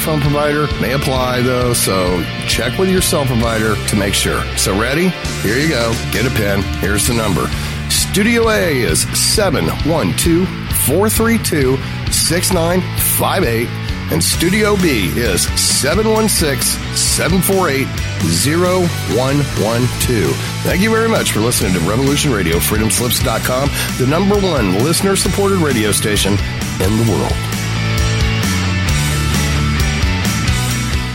phone provider may apply though, so check with your cell provider to make sure. So ready? Here you go. Get a pen. Here's the number. Studio A is 712 432 6958 and Studio B is 716-748-0112. Thank you very much for listening to Revolution Radio, freedomslips.com, the number one listener-supported radio station in the world.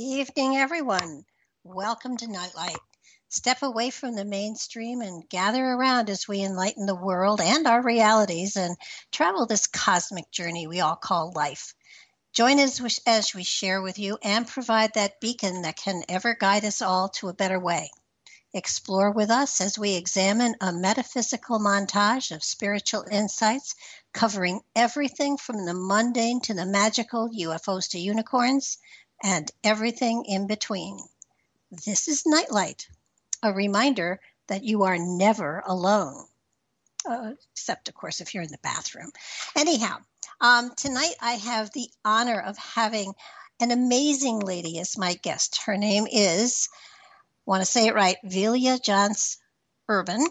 Evening, everyone. Welcome to Nightlight. Step away from the mainstream and gather around as we enlighten the world and our realities and travel this cosmic journey we all call life. Join us as we share with you and provide that beacon that can ever guide us all to a better way. Explore with us as we examine a metaphysical montage of spiritual insights covering everything from the mundane to the magical, UFOs to unicorns, and everything in between. This is Nightlight, a reminder that you are never alone. Uh, except, of course, if you're in the bathroom. Anyhow, um, tonight I have the honor of having an amazing lady as my guest. Her name is, want to say it right, Velia Johns Urban,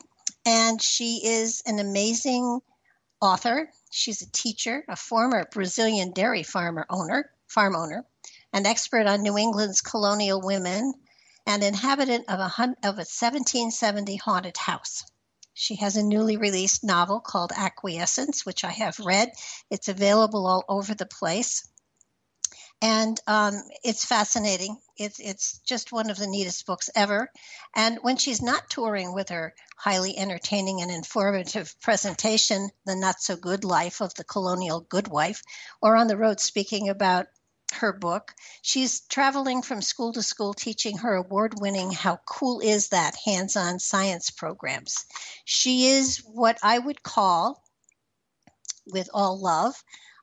and she is an amazing author. She's a teacher, a former Brazilian dairy farmer owner, farm owner, an expert on New England's colonial women, and inhabitant of a, of a 1770 haunted house. She has a newly released novel called Acquiescence, which I have read. It's available all over the place. And um, it's fascinating. It's, it's just one of the neatest books ever. And when she's not touring with her highly entertaining and informative presentation, The Not So Good Life of the Colonial Good Wife, or on the road speaking about her book. She's traveling from school to school teaching her award winning How Cool Is That hands on science programs. She is what I would call, with all love,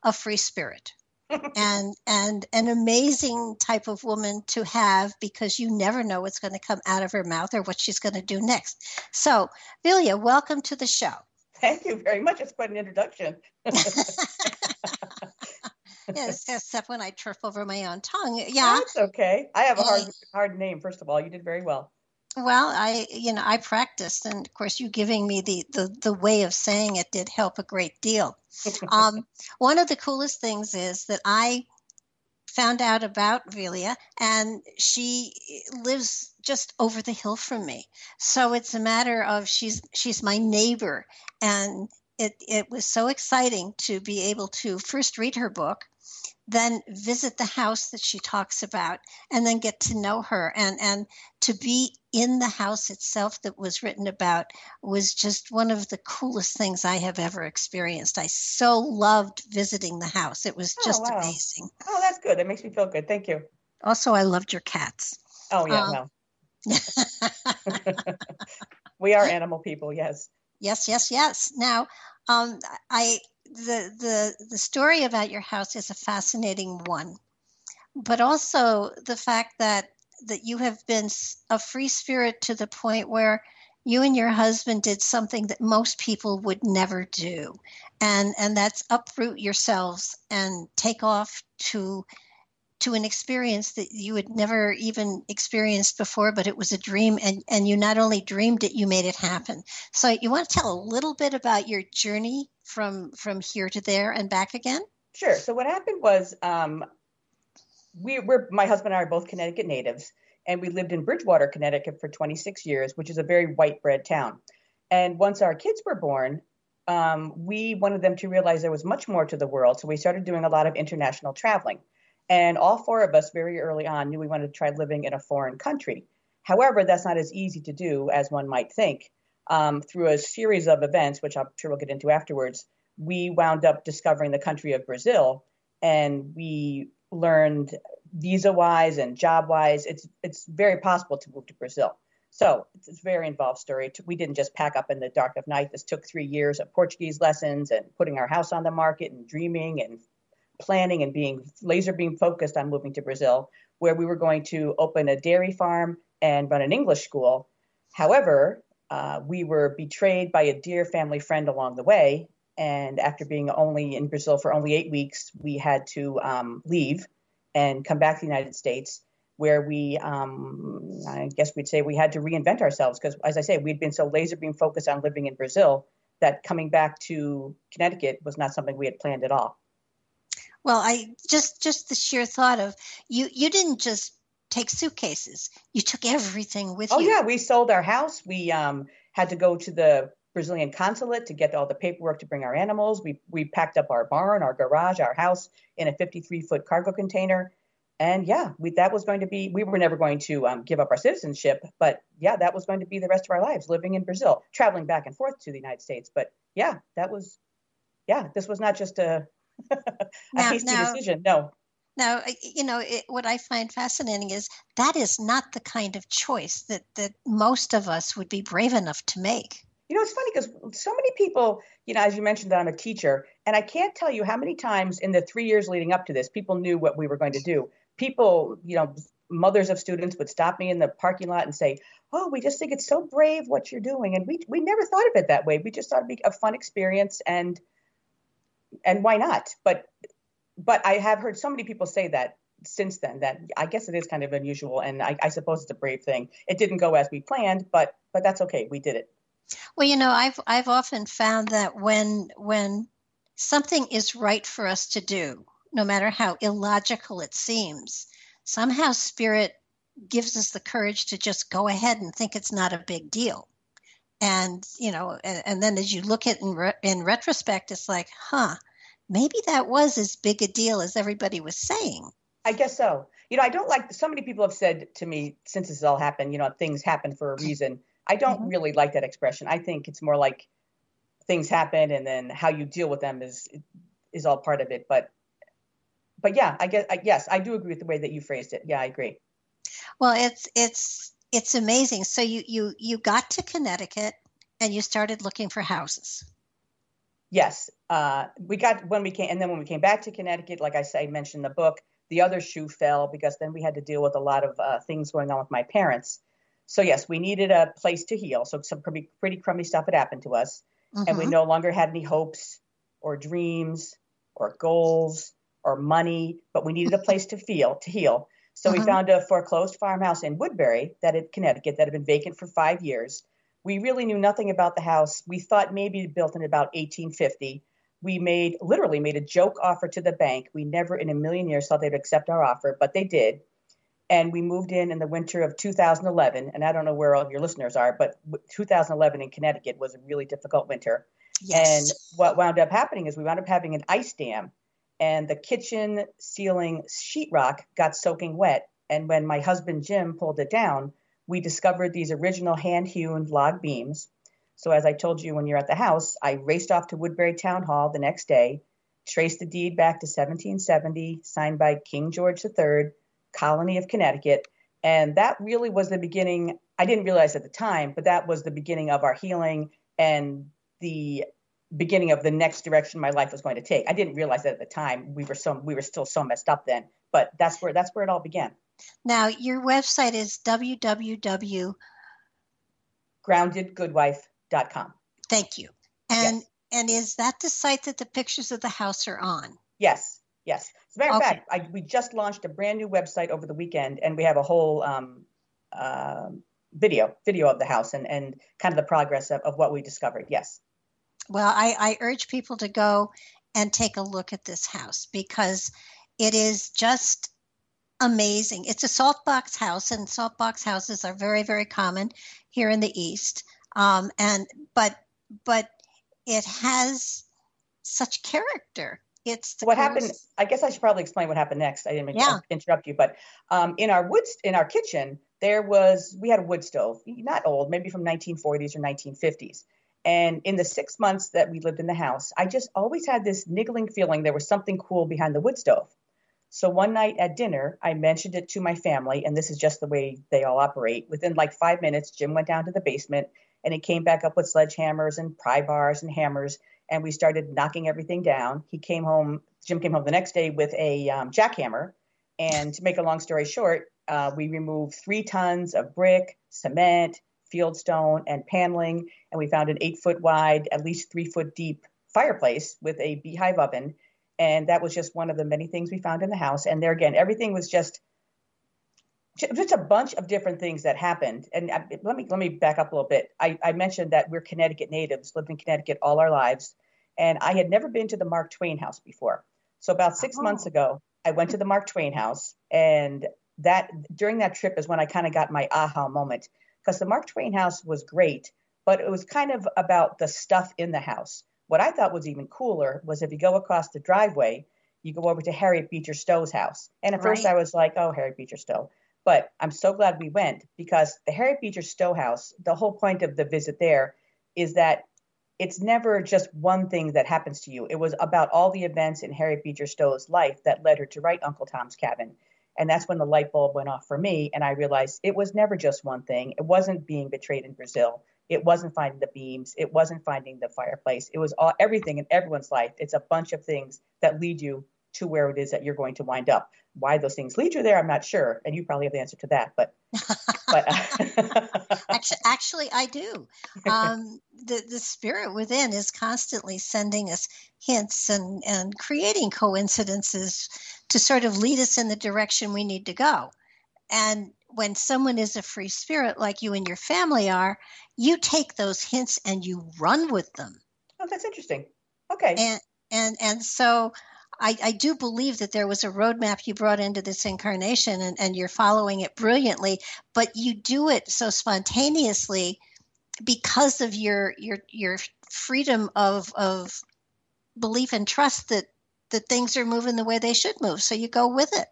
a free spirit. and and an amazing type of woman to have because you never know what's going to come out of her mouth or what she's going to do next. So, Velya, welcome to the show. Thank you very much. It's quite an introduction. yes, except when I trip over my own tongue. Yeah, that's okay. I have a hard, hard name. First of all, you did very well. Well, I, you know, I practiced, and of course, you giving me the the, the way of saying it did help a great deal. um, one of the coolest things is that I found out about Velya, and she lives just over the hill from me. So it's a matter of she's she's my neighbor, and it it was so exciting to be able to first read her book then visit the house that she talks about and then get to know her and and to be in the house itself that was written about was just one of the coolest things I have ever experienced. I so loved visiting the house. It was oh, just oh, wow. amazing. Oh, that's good. That makes me feel good. Thank you. Also, I loved your cats. Oh yeah, um, well. we are animal people, yes. Yes, yes, yes. Now, um, I the the the story about your house is a fascinating one, but also the fact that that you have been a free spirit to the point where you and your husband did something that most people would never do and and that's uproot yourselves and take off to to an experience that you had never even experienced before, but it was a dream, and, and you not only dreamed it, you made it happen. So, you want to tell a little bit about your journey from from here to there and back again? Sure. So, what happened was, um, we were my husband and I are both Connecticut natives, and we lived in Bridgewater, Connecticut, for 26 years, which is a very white bread town. And once our kids were born, um, we wanted them to realize there was much more to the world. So we started doing a lot of international traveling. And all four of us very early on knew we wanted to try living in a foreign country. However, that's not as easy to do as one might think. um, through a series of events, which I'm sure we'll get into afterwards, we wound up discovering the country of Brazil, and we learned visa wise and job wise, it's it's very possible to move to Brazil. So it's a very involved story. We didn't just pack up in the dark of night. This took three years of Portuguese lessons and putting our house on the market and dreaming and planning and being laser beam focused on moving to Brazil, where we were going to open a dairy farm and run an English school. However, uh, we were betrayed by a dear family friend along the way. And after being only in Brazil for only eight weeks, we had to um, leave and come back to the United States where we, um, I guess we'd say we had to reinvent ourselves because, as I say, we'd been so laser beam focused on living in Brazil that coming back to Connecticut was not something we had planned at all. Well, I just just the sheer thought of you you didn't just take suitcases. You took everything with oh, you. Oh yeah, we sold our house. We um, had to go to the Brazilian consulate to get all the paperwork to bring our animals. We we packed up our barn, our garage, our house in a 53 foot cargo container and yeah, we, that was going to be, we were never going to um, give up our citizenship, but yeah, that was going to be the rest of our lives living in Brazil, traveling back and forth to the United States. But yeah, that was, yeah, this was not just a, a hasty now, decision. No. Now, you know, it, what I find fascinating is that is not the kind of choice that, that most of us would be brave enough to make. You know, it's funny because so many people, you know, as you mentioned that I'm a teacher, and I can't tell you how many times in the three years leading up to this, people knew what we were going to do people, you know, mothers of students would stop me in the parking lot and say, "Oh, we just think it's so brave what you're doing," and we we never thought of it that way. We just thought it'd be a fun experience, and and why not? But but I have heard so many people say that since then that I guess it is kind of unusual, and I, I suppose it's a brave thing. It didn't go as we planned, but but that's okay. We did it. Well, you know, I've I've often found that when when something is right for us to do, no matter how illogical it seems. Somehow, spirit gives us the courage to just go ahead and think it's not a big deal. And, you know, and, and then as you look at in, re- in retrospect, it's like, huh, maybe that was as big a deal as everybody was saying. I guess so. You know, I don't like, so many people have said to me since this all happened, you know, things happen for a reason. I don't mm-hmm. really like that expression. I think it's more like things happen and then how you deal with them is is all part of it. But but yeah, I guess I, yes, I do agree with the way that you phrased it. Yeah, I agree. Well, it's it's it's amazing. So you you you got to Connecticut and you started looking for houses. Yes, uh, we got when we came, and then when we came back to Connecticut, like I say, mentioned the book. The other shoe fell because then we had to deal with a lot of uh, things going on with my parents. So yes, we needed a place to heal. So some pretty pretty crummy stuff had happened to us, mm-hmm. and we mm-hmm. no longer had any hopes or dreams or goals or money, but we needed a place to feel to heal. So uh-huh. we found a foreclosed farmhouse in Woodbury that in Connecticut that had been vacant for five years. We really knew nothing about the house. We thought maybe built in about 1850. We made literally made a joke offer to the bank. We never in a million years thought they'd accept our offer, but they did. And we moved in in the winter of 2011. And I don't know where all of your listeners are, but 2011 in Connecticut was a really difficult winter. Yes. And what wound up happening is we wound up having an ice dam and the kitchen ceiling sheetrock got soaking wet. And when my husband Jim pulled it down, we discovered these original hand hewn log beams. So, as I told you when you're at the house, I raced off to Woodbury Town Hall the next day, traced the deed back to 1770, signed by King George III, colony of Connecticut. And that really was the beginning. I didn't realize at the time, but that was the beginning of our healing and the beginning of the next direction my life was going to take. I didn't realize that at the time. We were so we were still so messed up then, but that's where that's where it all began. Now, your website is www groundedgoodwife.com. Thank you. And yes. and is that the site that the pictures of the house are on? Yes. Yes. As a matter of okay. fact, I, we just launched a brand new website over the weekend, and we have a whole um, uh, video video of the house and and kind of the progress of, of what we discovered. Yes. Well, I, I urge people to go and take a look at this house because it is just amazing. It's a salt box house, and salt box houses are very, very common here in the East. Um, and but but it has such character. It's what happened. I guess I should probably explain what happened next. I didn't mean yeah. to interrupt you, but um, in our woods, in our kitchen, there was we had a wood stove, not old, maybe from 1940s or 1950s. And in the six months that we lived in the house, I just always had this niggling feeling there was something cool behind the wood stove. So one night at dinner, I mentioned it to my family, and this is just the way they all operate. Within like five minutes, Jim went down to the basement and he came back up with sledgehammers and pry bars and hammers, and we started knocking everything down. He came home, Jim came home the next day with a um, jackhammer. And to make a long story short, uh, we removed three tons of brick, cement, fieldstone, and paneling. And we found an eight foot wide, at least three foot deep fireplace with a beehive oven. And that was just one of the many things we found in the house. And there again, everything was just just a bunch of different things that happened. And uh, let me let me back up a little bit. I, I mentioned that we're Connecticut natives, lived in Connecticut all our lives, and I had never been to the Mark Twain house before. So about six oh. months ago, I went to the Mark Twain house, and that during that trip is when I kind of got my aha moment because the Mark Twain house was great, but it was kind of about the stuff in the house. What I thought was even cooler was if you go across the driveway, you go over to Harriet Beecher Stowe's house. And at right. first I was like, oh, Harriet Beecher Stowe. But I'm so glad we went because the Harriet Beecher Stowe house, the whole point of the visit there is that it's never just one thing that happens to you. It was about all the events in Harriet Beecher Stowe's life that led her to write Uncle Tom's Cabin. And that's when the light bulb went off for me. And I realized it was never just one thing. It wasn't being betrayed in Brazil. It wasn't finding the beams. It wasn't finding the fireplace. It was all everything in everyone's life. It's a bunch of things that lead you to where it is that you're going to wind up. Why those things lead you there, I'm not sure, and you probably have the answer to that. But, but actually, actually, I do. Um, the the spirit within is constantly sending us hints and and creating coincidences to sort of lead us in the direction we need to go. And when someone is a free spirit like you and your family are, you take those hints and you run with them. Oh, that's interesting. Okay. And and and so I, I do believe that there was a roadmap you brought into this incarnation and, and you're following it brilliantly, but you do it so spontaneously because of your your your freedom of of belief and trust that that things are moving the way they should move. So you go with it.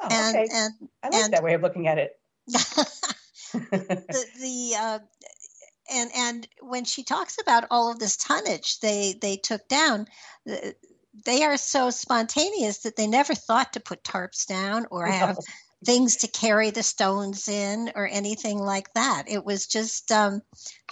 Oh, and, okay. and I like and, that way of looking at it. the the uh, and and when she talks about all of this tonnage they they took down, they are so spontaneous that they never thought to put tarps down or have things to carry the stones in or anything like that. It was just, um,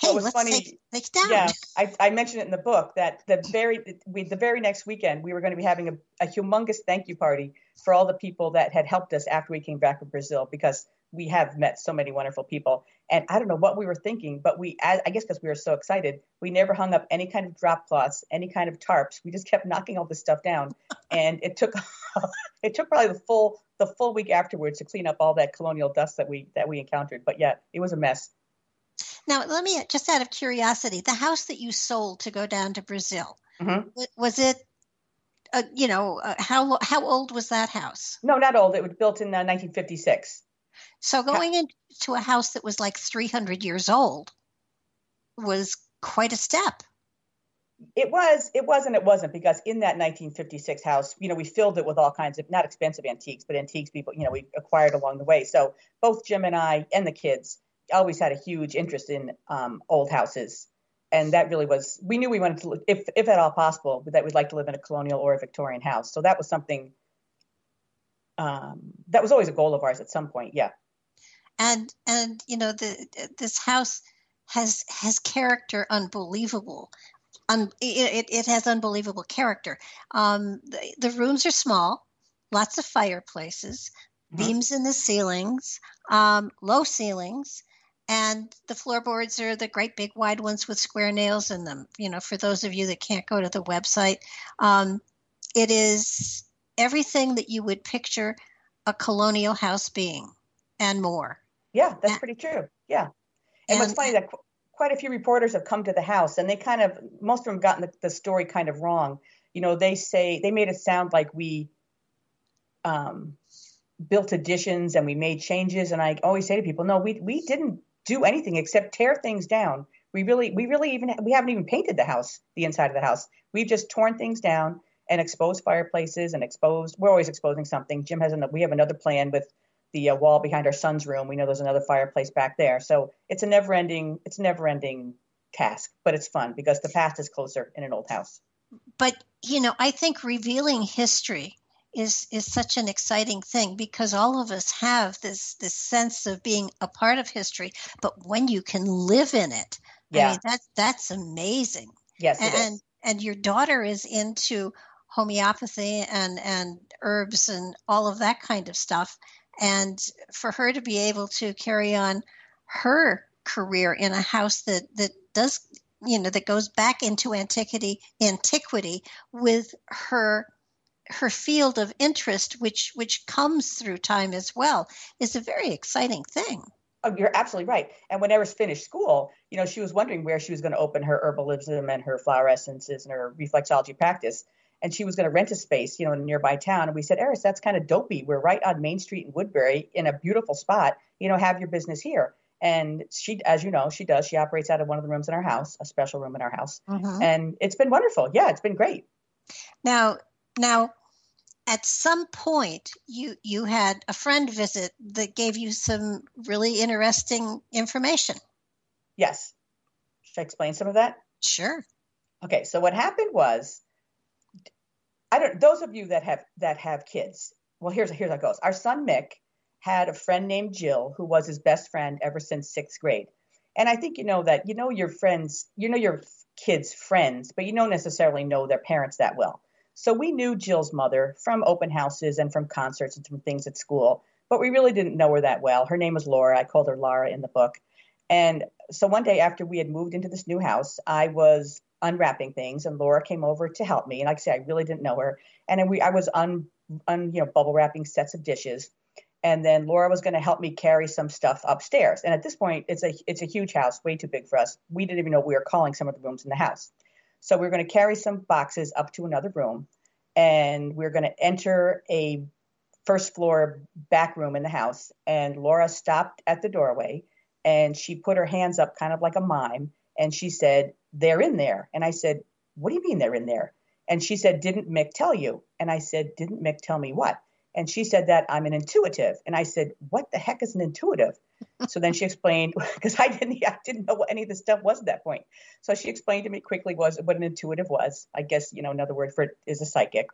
hey, let's funny. take, take down. Yeah, I, I, mentioned it in the book that the very we, the very next weekend we were going to be having a, a humongous thank you party for all the people that had helped us after we came back from Brazil because we have met so many wonderful people. And I don't know what we were thinking, but we, I guess because we were so excited, we never hung up any kind of drop cloths, any kind of tarps. We just kept knocking all this stuff down. And it took, it took probably the full, the full week afterwards to clean up all that colonial dust that we, that we encountered. But yeah, it was a mess. Now, let me just out of curiosity, the house that you sold to go down to Brazil, mm-hmm. was it uh, you know, uh, how how old was that house? No, not old. It was built in uh, 1956. So going into a house that was like 300 years old was quite a step. It was, it was, and it wasn't because in that 1956 house, you know, we filled it with all kinds of not expensive antiques, but antiques people, you know, we acquired along the way. So both Jim and I and the kids always had a huge interest in um, old houses, and that really was. We knew we wanted to, if if at all possible, that we'd like to live in a colonial or a Victorian house. So that was something um, that was always a goal of ours at some point. Yeah and and you know the this house has has character unbelievable um, it, it has unbelievable character um, the, the, rooms are small lots of fireplaces mm-hmm. beams in the ceilings um, low ceilings and the floorboards are the great big wide ones with square nails in them you know for those of you that can't go to the website um, it is everything that you would picture a colonial house being and more yeah, that's pretty true. Yeah. And, and what's funny that qu- quite a few reporters have come to the house and they kind of, most of them gotten the, the story kind of wrong. You know, they say, they made it sound like we um, built additions and we made changes. And I always say to people, no, we, we didn't do anything except tear things down. We really, we really even, we haven't even painted the house, the inside of the house. We've just torn things down and exposed fireplaces and exposed, we're always exposing something. Jim has, an, we have another plan with the uh, wall behind our son's room. We know there's another fireplace back there. So it's a never ending, it's a never ending task, but it's fun because the past is closer in an old house. But, you know, I think revealing history is is such an exciting thing because all of us have this this sense of being a part of history but when you can live in it yeah. I mean, that's that's amazing yes and and your daughter is into homeopathy and and herbs and all of that kind of stuff and for her to be able to carry on her career in a house that that does you know that goes back into antiquity antiquity with her her field of interest which which comes through time as well is a very exciting thing Oh, you're absolutely right. And when Eris finished school, you know, she was wondering where she was going to open her herbalism and her flower essences and her reflexology practice. And she was going to rent a space, you know, in a nearby town. And we said, Eris, that's kind of dopey. We're right on Main Street in Woodbury in a beautiful spot. You know, have your business here. And she, as you know, she does. She operates out of one of the rooms in our house, a special room in our house. Mm-hmm. And it's been wonderful. Yeah, it's been great. Now, now, at some point you you had a friend visit that gave you some really interesting information. Yes. Should I explain some of that? Sure. Okay, so what happened was I don't those of you that have that have kids. Well, here's here's how it goes. Our son Mick had a friend named Jill who was his best friend ever since 6th grade. And I think you know that you know your friends, you know your kids' friends, but you don't necessarily know their parents that well. So we knew Jill's mother from open houses and from concerts and from things at school, but we really didn't know her that well. Her name was Laura. I called her Laura in the book. And so one day after we had moved into this new house, I was unwrapping things and Laura came over to help me. And like I say, I really didn't know her. And we, I was un, un, you know, bubble wrapping sets of dishes. And then Laura was going to help me carry some stuff upstairs. And at this point, it's a it's a huge house, way too big for us. We didn't even know we were calling some of the rooms in the house. So we are going to carry some boxes up to another room, and we are going to enter a first floor back room in the house. And Laura stopped at the doorway, and she put her hands up, kind of like a mime, and she said, "They're in there." And I said, "What do you mean they're in there?" And she said, "Didn't Mick tell you?" And I said, "Didn't Mick tell me what?" And she said that I'm an intuitive. And I said, "What the heck is an intuitive?" so then she explained because I didn't I didn't know what any of this stuff was at that point. So she explained to me quickly was what an intuitive was. I guess you know another word for it is a psychic.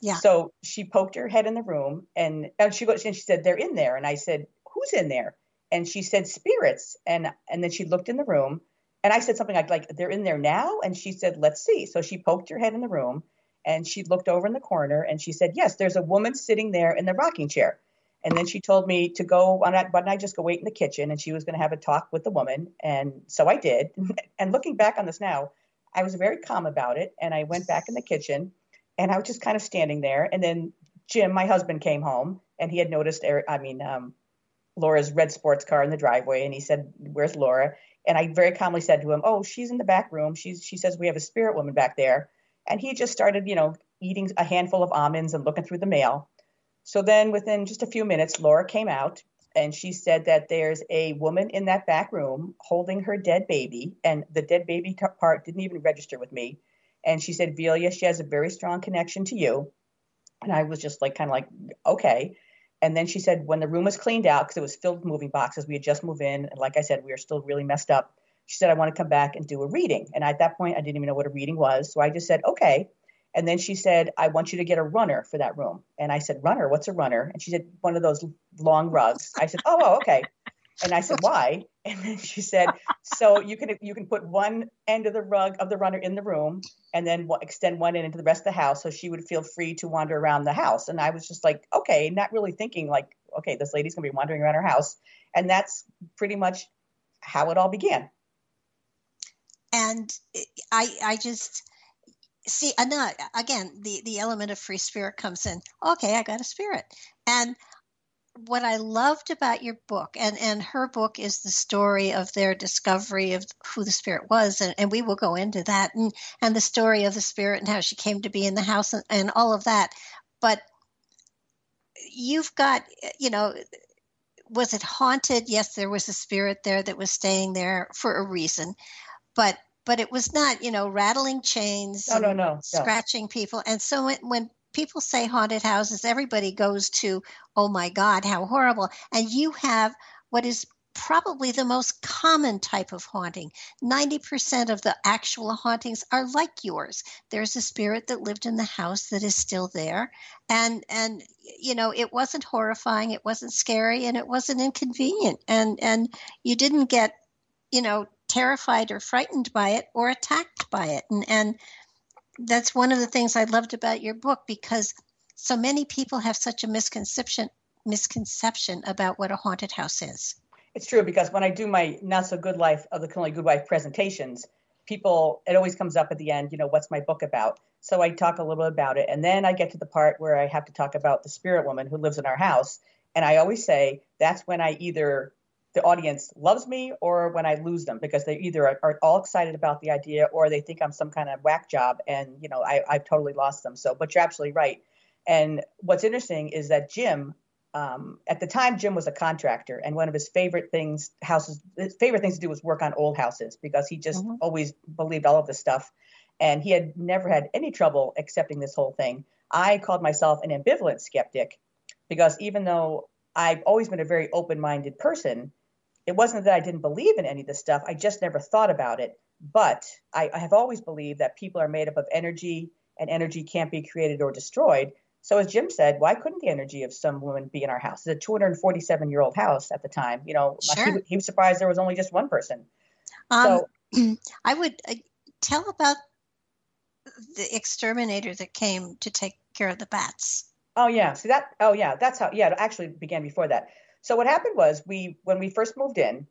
Yeah. So she poked her head in the room and, and she goes and she said they're in there and I said who's in there and she said spirits and and then she looked in the room and I said something like like they're in there now and she said let's see. So she poked her head in the room and she looked over in the corner and she said yes there's a woman sitting there in the rocking chair and then she told me to go, why don't I just go wait in the kitchen? And she was going to have a talk with the woman. And so I did. and looking back on this now, I was very calm about it. And I went back in the kitchen and I was just kind of standing there. And then Jim, my husband, came home and he had noticed, I mean, um, Laura's red sports car in the driveway. And he said, Where's Laura? And I very calmly said to him, Oh, she's in the back room. She's, she says we have a spirit woman back there. And he just started, you know, eating a handful of almonds and looking through the mail. So then within just a few minutes, Laura came out and she said that there's a woman in that back room holding her dead baby. And the dead baby part didn't even register with me. And she said, Velya, she has a very strong connection to you. And I was just like, kind of like, okay. And then she said, when the room was cleaned out, because it was filled with moving boxes, we had just moved in. And like I said, we were still really messed up. She said, I want to come back and do a reading. And at that point, I didn't even know what a reading was. So I just said, okay. And then she said, I want you to get a runner for that room. And I said, Runner? What's a runner? And she said, One of those long rugs. I said, Oh, oh okay. And I said, Why? And then she said, So you can you can put one end of the rug of the runner in the room and then extend one end into the rest of the house so she would feel free to wander around the house. And I was just like, okay, not really thinking like, okay, this lady's gonna be wandering around her house. And that's pretty much how it all began. And I I just see and again the the element of free spirit comes in okay i got a spirit and what i loved about your book and and her book is the story of their discovery of who the spirit was and, and we will go into that and and the story of the spirit and how she came to be in the house and, and all of that. But you've got you know was it haunted? Yes there was a spirit there that was staying there for a reason but but it was not, you know, rattling chains, no, no, no, scratching people. And so when, when people say haunted houses, everybody goes to, oh my God, how horrible. And you have what is probably the most common type of haunting. 90% of the actual hauntings are like yours. There's a spirit that lived in the house that is still there. And and you know, it wasn't horrifying, it wasn't scary, and it wasn't inconvenient. And and you didn't get, you know, terrified or frightened by it or attacked by it. And and that's one of the things I loved about your book because so many people have such a misconception misconception about what a haunted house is. It's true because when I do my not so good life of the Only Good Wife presentations, people it always comes up at the end, you know, what's my book about? So I talk a little bit about it, and then I get to the part where I have to talk about the spirit woman who lives in our house, and I always say that's when I either the audience loves me or when I lose them because they either are, are, all excited about the idea or they think I'm some kind of whack job and you know I, I've totally lost them. So, but you're absolutely right. And what's interesting is that Jim, um, at the time, Jim was a contractor, and one of his favorite things houses his favorite things to do was work on old houses because he just mm-hmm. always believed all of this stuff, and he had never had any trouble accepting this whole thing. I called myself an ambivalent skeptic because even though I've always been a very open-minded person it wasn't that I didn't believe in any of this stuff. I just never thought about it. But I, I, have always believed that people are made up of energy and energy can't be created or destroyed. So as Jim said, why couldn't the energy of some woman be in our house? It's a 247 year old house at the time. You know, sure. he, he, was surprised there was only just one person. Um, so I would uh, tell about the exterminator that came to take care of the bats. Oh yeah, see that? Oh yeah, that's how. Yeah, it actually began before that. So what happened was we when we first moved in,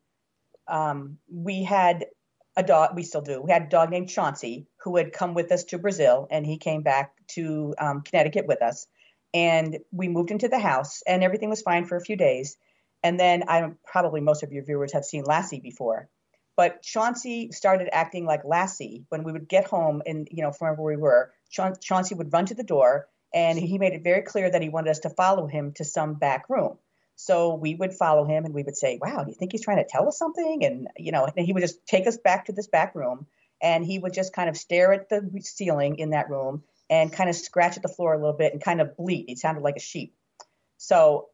um, we had a dog. We still do. We had a dog named Chauncey who had come with us to Brazil, and he came back to um, Connecticut with us. And we moved into the house, and everything was fine for a few days. And then I probably most of your viewers have seen Lassie before, but Chauncey started acting like Lassie when we would get home, and you know from wherever we were. Chauncey would run to the door, and he made it very clear that he wanted us to follow him to some back room. So we would follow him and we would say, Wow, do you think he's trying to tell us something? And, you know, and he would just take us back to this back room and he would just kind of stare at the ceiling in that room and kind of scratch at the floor a little bit and kind of bleat. He sounded like a sheep. So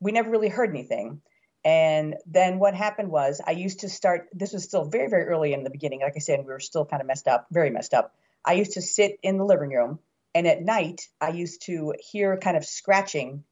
we never really heard anything. And then what happened was I used to start, this was still very, very early in the beginning. Like I said, we were still kind of messed up, very messed up. I used to sit in the living room and at night I used to hear kind of scratching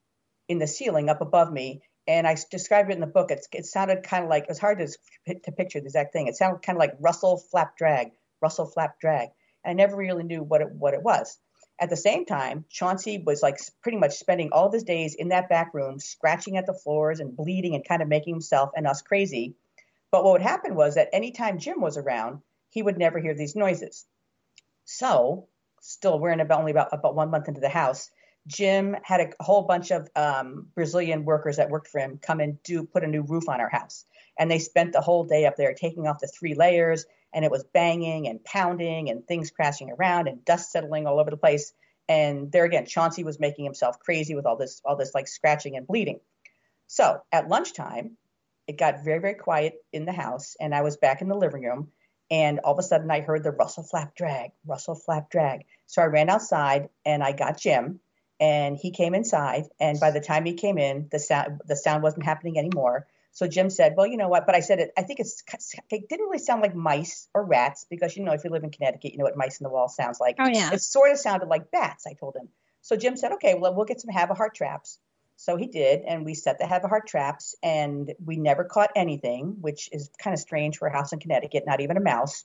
in the ceiling up above me. And I described it in the book. It's, it sounded kind of like, it was hard to, to picture the exact thing. It sounded kind of like rustle, flap, drag, rustle, flap, drag. And I never really knew what it, what it was. At the same time, Chauncey was like pretty much spending all of his days in that back room, scratching at the floors and bleeding and kind of making himself and us crazy. But what would happen was that anytime Jim was around, he would never hear these noises. So, still, we're in about only about, about one month into the house. Jim had a whole bunch of um, Brazilian workers that worked for him come and do put a new roof on our house. And they spent the whole day up there taking off the three layers, and it was banging and pounding and things crashing around and dust settling all over the place. And there again, Chauncey was making himself crazy with all this, all this like scratching and bleeding. So at lunchtime, it got very, very quiet in the house, and I was back in the living room. And all of a sudden, I heard the rustle, flap, drag, rustle, flap, drag. So I ran outside and I got Jim and he came inside and by the time he came in the sound the sound wasn't happening anymore. So jim said well you know what? But i said it i think it's it didn't really sound like mice or rats because you know if you live in connecticut you know what mice in the wall sounds like. Oh yeah. It sort of sounded like bats i told him. So jim said okay well we'll get some Havahart traps. So he did and we set the Havahart traps and we never caught anything which is kind of strange for a house in connecticut not even a mouse.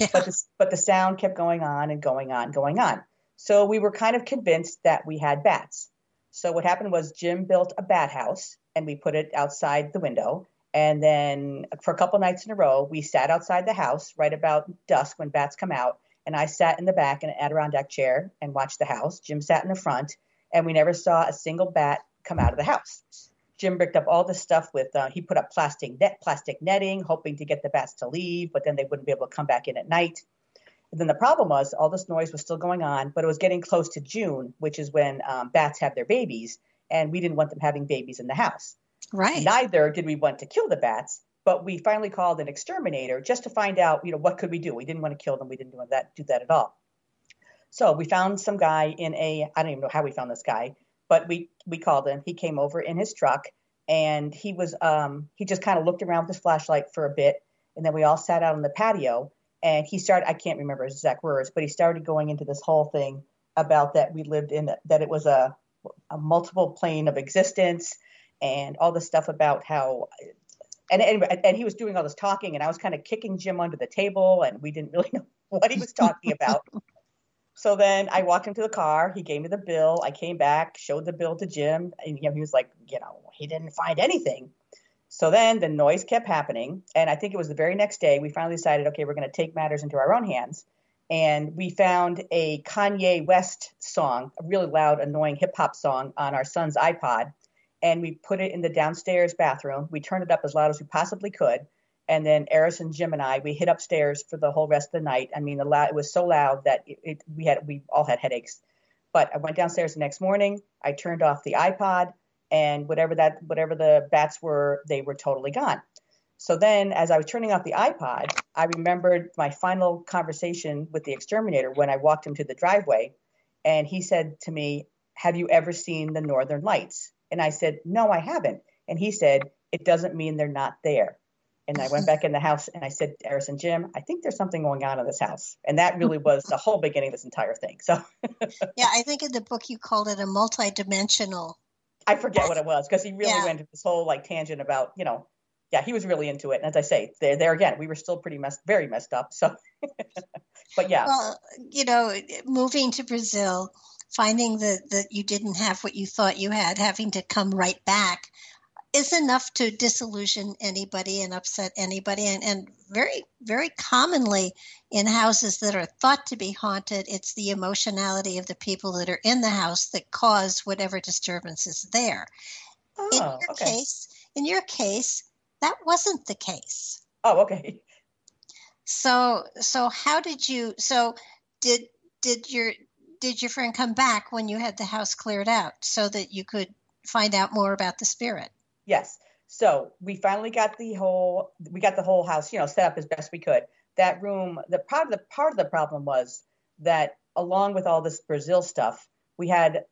Yeah. but, the, but the sound kept going on and going on going on so we were kind of convinced that we had bats. So what happened was Jim built a bat house and we put it outside the window. And then for a couple nights in a row, we sat outside the house right about dusk when bats come out. And I sat in the back in an Adirondack chair and watched the house. Jim sat in the front, and we never saw a single bat come out of the house. Jim bricked up all the stuff with uh, he put up plastic net plastic netting, hoping to get the bats to leave, but then they wouldn't be able to come back in at night. And then the problem was all this noise was still going on, but it was getting close to June, which is when um, bats have their babies, and we didn't want them having babies in the house. Right. Neither did we want to kill the bats, but we finally called an exterminator just to find out, you know, what could we do. We didn't want to kill them. We didn't want that do that at all. So we found some guy in a I don't even know how we found this guy, but we we called him. He came over in his truck and he was um he just kind of looked around with his flashlight for a bit and then we all sat out on the patio and he started i can't remember his exact words but he started going into this whole thing about that we lived in that it was a, a multiple plane of existence and all the stuff about how and, and and he was doing all this talking and i was kind of kicking jim under the table and we didn't really know what he was talking about. So then i walked him to the car he gave me the bill i came back showed the bill to jim and you know, he was like you know he didn't find anything so then the noise kept happening. And I think it was the very next day we finally decided, okay, we're going to take matters into our own hands. And we found a Kanye West song, a really loud, annoying hip hop song on our son's iPod. And we put it in the downstairs bathroom. We turned it up as loud as we possibly could. And then Eris and Jim and I, we hid upstairs for the whole rest of the night. I mean, the loud, it was so loud that it, it, we had we all had headaches. But I went downstairs the next morning. I turned off the iPod and whatever that whatever the bats were, they were totally gone. So then, as I was turning off the iPod, I remembered my final conversation with the exterminator when I walked him to the driveway, and he said to me, "Have you ever seen the Northern Lights?" And I said, "No, I haven't." And he said, "It doesn't mean they're not there." And I went back in the house and I said, Eris and Jim, I think there's something going on in this house. And that really was the whole beginning of this entire thing. So, yeah, I think in the book you called it a multidimensional I forget what it was because he really yeah. went into this whole like tangent about, you know, yeah, he was really into it. And as I say, there, there again, we were still pretty messed, very messed up. So, but yeah. Well, you know, moving to Brazil, finding that that you didn't have what you thought you had, having to come right back is enough to disillusion anybody and upset anybody. And, and very, very commonly in houses that are thought to be haunted, it's the emotionality of the people that are in the house that cause whatever disturbance is there. Oh, in your okay. case, in your case, that wasn't the case. Oh, okay. So, so how did you? So, did did your did your friend come back when you had the house cleared out so that you could find out more about the spirit? Yes. So we finally got the whole we got the whole house, you know, set up as best we could. That room, the part of the part of the problem was that along with all this Brazil stuff, we had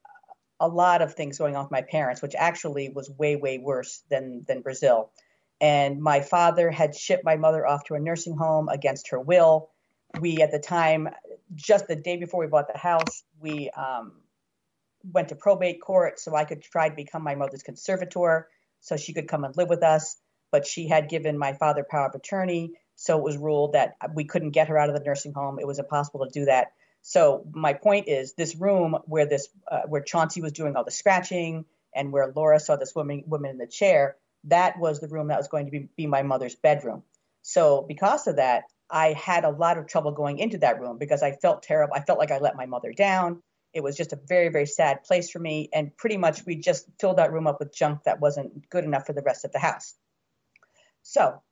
a lot of things going on with my parents, which actually was way, way worse than than Brazil. And my father had shipped my mother off to a nursing home against her will. We, at the time, just the day before we bought the house, we um, went to probate court so I could try to become my mother's conservator so she could come and live with us. But she had given my father power of attorney, so it was ruled that we couldn't get her out of the nursing home. It was impossible to do that. So my point is, this room where this uh, where Chauncey was doing all the scratching and where Laura saw this woman woman in the chair, that was the room that was going to be, be my mother's bedroom. So because of that, I had a lot of trouble going into that room because I felt terrible. I felt like I let my mother down. It was just a very, very sad place for me. And pretty much we just filled that room up with junk that wasn't good enough for the rest of the house. So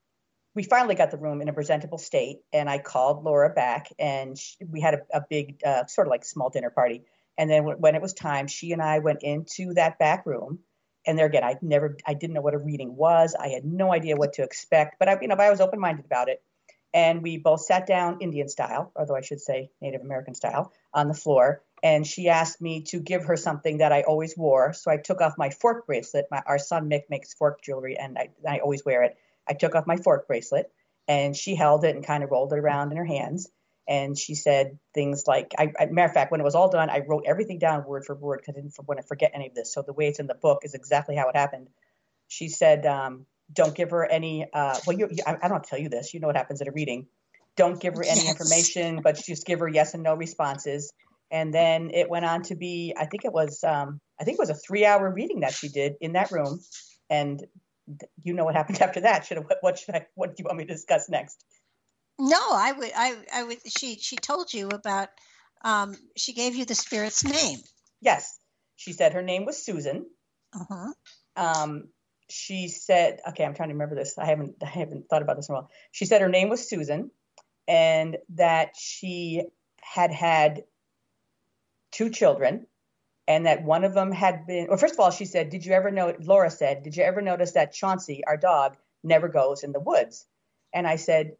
we finally got the room in a presentable state. And I called Laura back and she, we had a, a big, uh, sort of like small dinner party. And then when it was time, she and I went into that back room. And there again, I never, I didn't know what a reading was. I had no idea what to expect, but I, you know, I was open minded about it. And we both sat down Indian style, although I should say Native American style, on the floor and she asked me to give her something that I always wore. So I took off my fork bracelet. My, our son Mick makes fork jewelry, and I, I always wear it. I took off my fork bracelet, and she held it and kind of rolled it around in her hands. And she said things like, I, I, matter of fact, when it was all done, I wrote everything down word for word because I didn't want to forget any of this. So the way it's in the book is exactly how it happened. She said, um, "Don't give her any." Uh, well, you, you, I, I don't tell you this. You know what happens at a reading. Don't give her any yes. information, but just give her yes and no responses and then it went on to be i think it was um, i think it was a three hour reading that she did in that room. And you know what happened after that. Should what, what should i what do you want me to discuss next? No i would i i would she she told you about um, she gave you the spirit's name. Yes. She said her name was susan. Uh-huh. um, she said okay i'm trying to remember this. I haven't i haven't thought about this in a while. She said her name was susan and that she had had two children and that one of them had been well first of all she said did you ever know laura said did you ever notice that chauncey our dog never goes in the woods and i said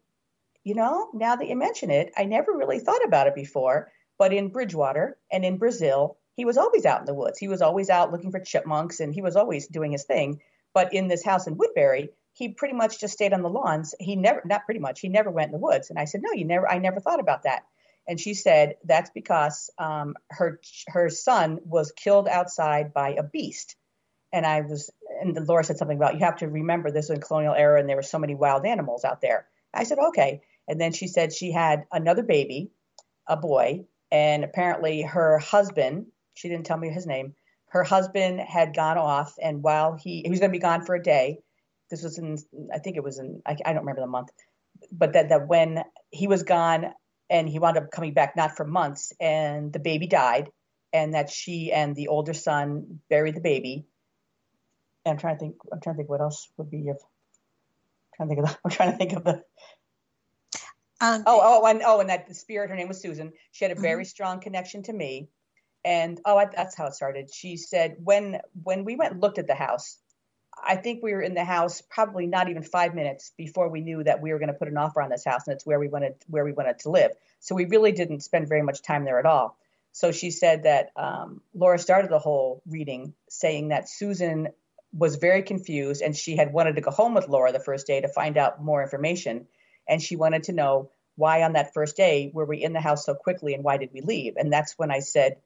you know now that you mention it i never really thought about it before But in Bridgewater and in Brazil, he was always out in the woods. He was always out looking for chipmunks and he was always doing his thing. But in this house in Woodbury, he pretty much just stayed on the lawns. He never, not pretty much, he never went in the woods. And I said, no, you never, I never thought about that. And she said that's because um, her her son was killed outside by a beast. And I was, and Laura said something about you have to remember this was in colonial era and there were so many wild animals out there. I said okay. And then she said she had another baby, a boy, and apparently her husband. She didn't tell me his name. Her husband had gone off, and while he he was going to be gone for a day, this was in I think it was in I, I don't remember the month, but that that when he was gone, and he wound up coming back not for months and the baby died and that she and the older son buried the baby. And i'm trying to think i'm trying to think what else would be of I'm trying to think of the, i'm trying to think of the um, oh oh and oh and that the spirit her name was susan. She had a very mm-hmm. strong connection to me. And oh I, that's how it started. She said when when we went and looked at the house I think we were in the house probably not even five minutes before we knew that we were going to put an offer on this house, and it's where we wanted where we wanted to live. So we really didn't spend very much time there at all. So she said that um, Laura started the whole reading saying that Susan was very confused and she had wanted to go home with Laura the first day to find out more information, and she wanted to know why on that first day were we in the house so quickly and why did we leave? And that's when I said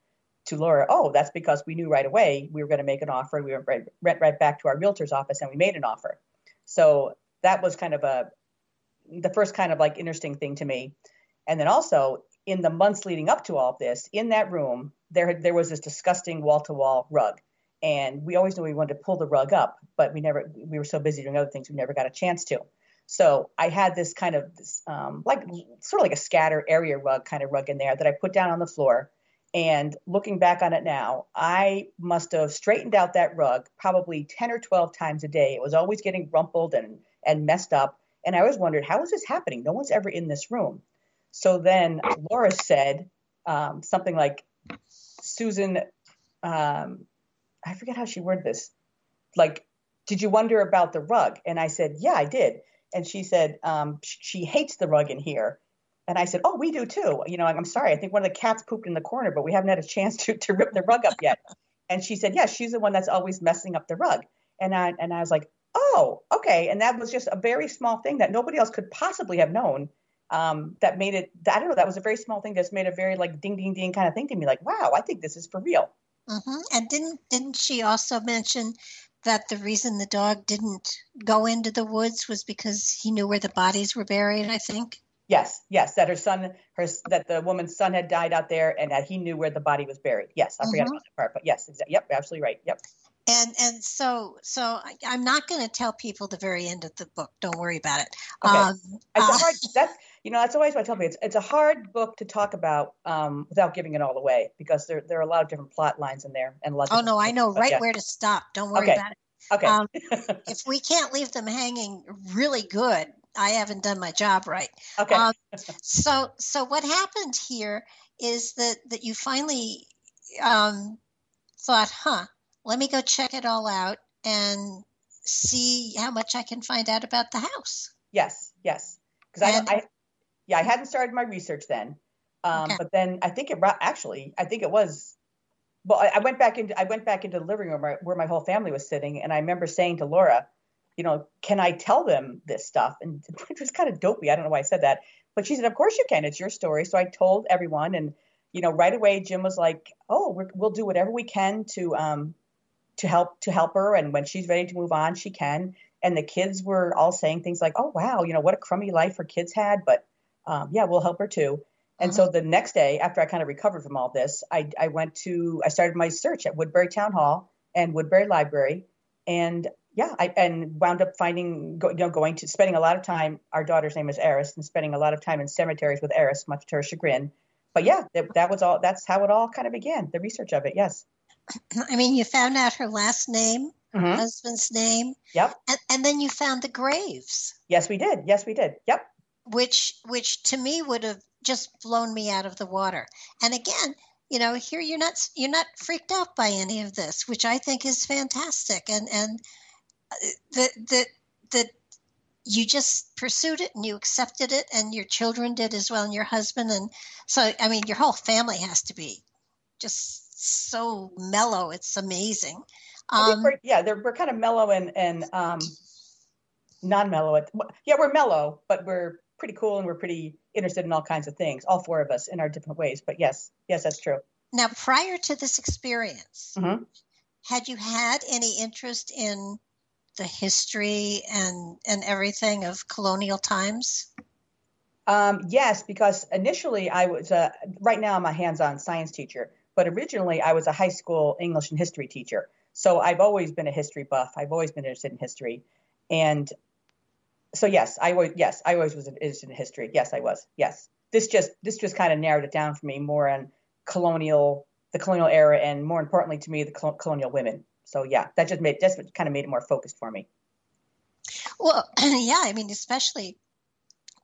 to Laura, oh, that's because we knew right away we were going to make an offer. We went right, right, right back to our realtor's office and we made an offer. So that was kind of a the first kind of like interesting thing to me. And then also in the months leading up to all of this, in that room, there there was this disgusting wall to wall rug. And we always knew we wanted to pull the rug up, but we never we were so busy doing other things we never got a chance to. So I had this kind of this, um, like sort of like a scatter area rug kind of rug in there that I put down on the floor and looking back on it now, I must have straightened out that rug probably 10 or 12 times a day. It was always getting rumpled and, and messed up. And I always wondered, how is this happening? No one's ever in this room. So then Laura said um, something like, Susan, um, I forget how she worded this. Like, did you wonder about the rug? And I said, yeah, I did. And she said, um, she hates the rug in here and I said, "Oh, we do too." You know, I'm sorry. I think one of the cats pooped in the corner, but we haven't had a chance to to rip the rug up yet. and she said, "Yes, she's the one that's always messing up the rug." And I and I was like, "Oh, okay." And that was just a very small thing that nobody else could possibly have known. Um, that made it. I don't know. That was a very small thing that's made a very like ding ding ding kind of thing to me. Like, wow, I think this is for real. Mm-hmm. And didn't didn't she also mention that the reason the dog didn't go into the woods was because he knew where the bodies were buried? I think. Yes, yes, that her son, her that the woman's son had died out there, and that he knew where the body was buried. Yes, I mm-hmm. forgot about that part, but yes, exactly. Yep, absolutely right. Yep. And and so so I, am not going to tell people the very end of the book. Don't worry about it. Okay. Um, it's uh, hard. That's you know that's always what I tell people. It's it's a hard book to talk about um, without giving it all away because there there are a lot of different plot lines in there and a lot. oh no, I know right yeah. where to stop. Don't worry okay. about it. Okay. Um, if we can't leave them hanging really good, I haven't done my job right. Okay. Um, so so what happened here is that that you finally um, thought, huh, let me go check it all out and see how much I can find out about the house. Yes, yes, because I, I, yeah, I hadn't started my research then, um, okay. but then I think it brought. actually, I think it was. Well, I, I went back into I went back into the living room where, where my whole family was sitting, and I remember saying to Laura, you know, can I tell them this stuff? And it was kind of dopey. I don't know why I said that. But she said, of course you can. It's your story. So I told everyone. And, you know, right away, Jim was like, oh, we will do whatever we can to, um, to help, to help her. And when she's ready to move on, she can. And the kids were all saying things like, oh, wow, you know, what a crummy life her kids had. But um, yeah, we'll help her too. And so the next day, after I kind of recovered from all this, I, I went to, I started my search at Woodbury Town Hall and Woodbury Library. And yeah, I, and wound up finding, you know, going to spending a lot of time. Our daughter's name is Eris, and spending a lot of time in cemeteries with Eris, much to her chagrin. But yeah, that, that was all. That's how it all kind of began. The research of it, yes. I mean, you found out her last name, mm-hmm. husband's name. Yep. And, and then you found the graves. Yes, we did. Yes, we did. Yep. Which, which to me would have just blown me out of the water. And again, you know, here you're not you're not freaked out by any of this, which I think is fantastic. And and the the the you just pursued it and you accepted it and your children did as well and your husband. And so i mean your whole family has to be just so mellow. It's amazing. Um, we're, yeah they're, we're kind of mellow and and um, non-mellow yeah we're mellow but we're pretty cool and we're pretty interested in all kinds of things all four of us in our different ways. But yes yes that's true. Now prior to this experience mm-hmm. had you had any interest in the history and and everything of colonial times? Um, yes, because initially I was a, right now I'm a hands-on science teacher, but originally I was a high school English and history teacher. So I've always been a history buff. I've always been interested in history, and so yes, I was yes I always was interested in history. Yes, I was. Yes, this just this just kind of narrowed it down for me more on colonial the colonial era and more importantly to me the colonial women so yeah, that just made just kind of made it more focused for me. Well, yeah, I mean, especially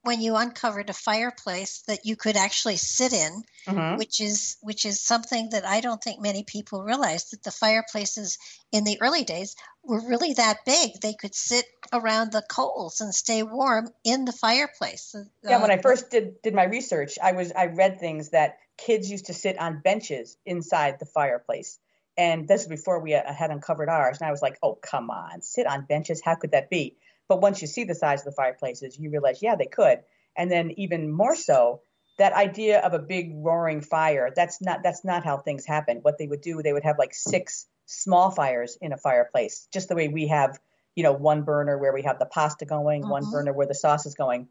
when you uncovered a fireplace that you could actually sit in, mm-hmm. which is which is something that I don't think many people realize that the fireplaces in the early days were really that big. They could sit around the coals and stay warm in the fireplace. Yeah, uh, when I first did did my research, I was I read things that kids used to sit on benches inside the fireplace. And this is before we uh, had uncovered ours. And I was like, oh, come on, sit on benches. How could that be? But once you see the size of the fireplaces, you realize, yeah, they could. And then even more so, that idea of a big roaring fire, that's not that's not how things happen. What they would do, they would have like six small fires in a fireplace, just the way we have, you know, one burner where we have the pasta going, one mm-hmm. burner where the sauce is going.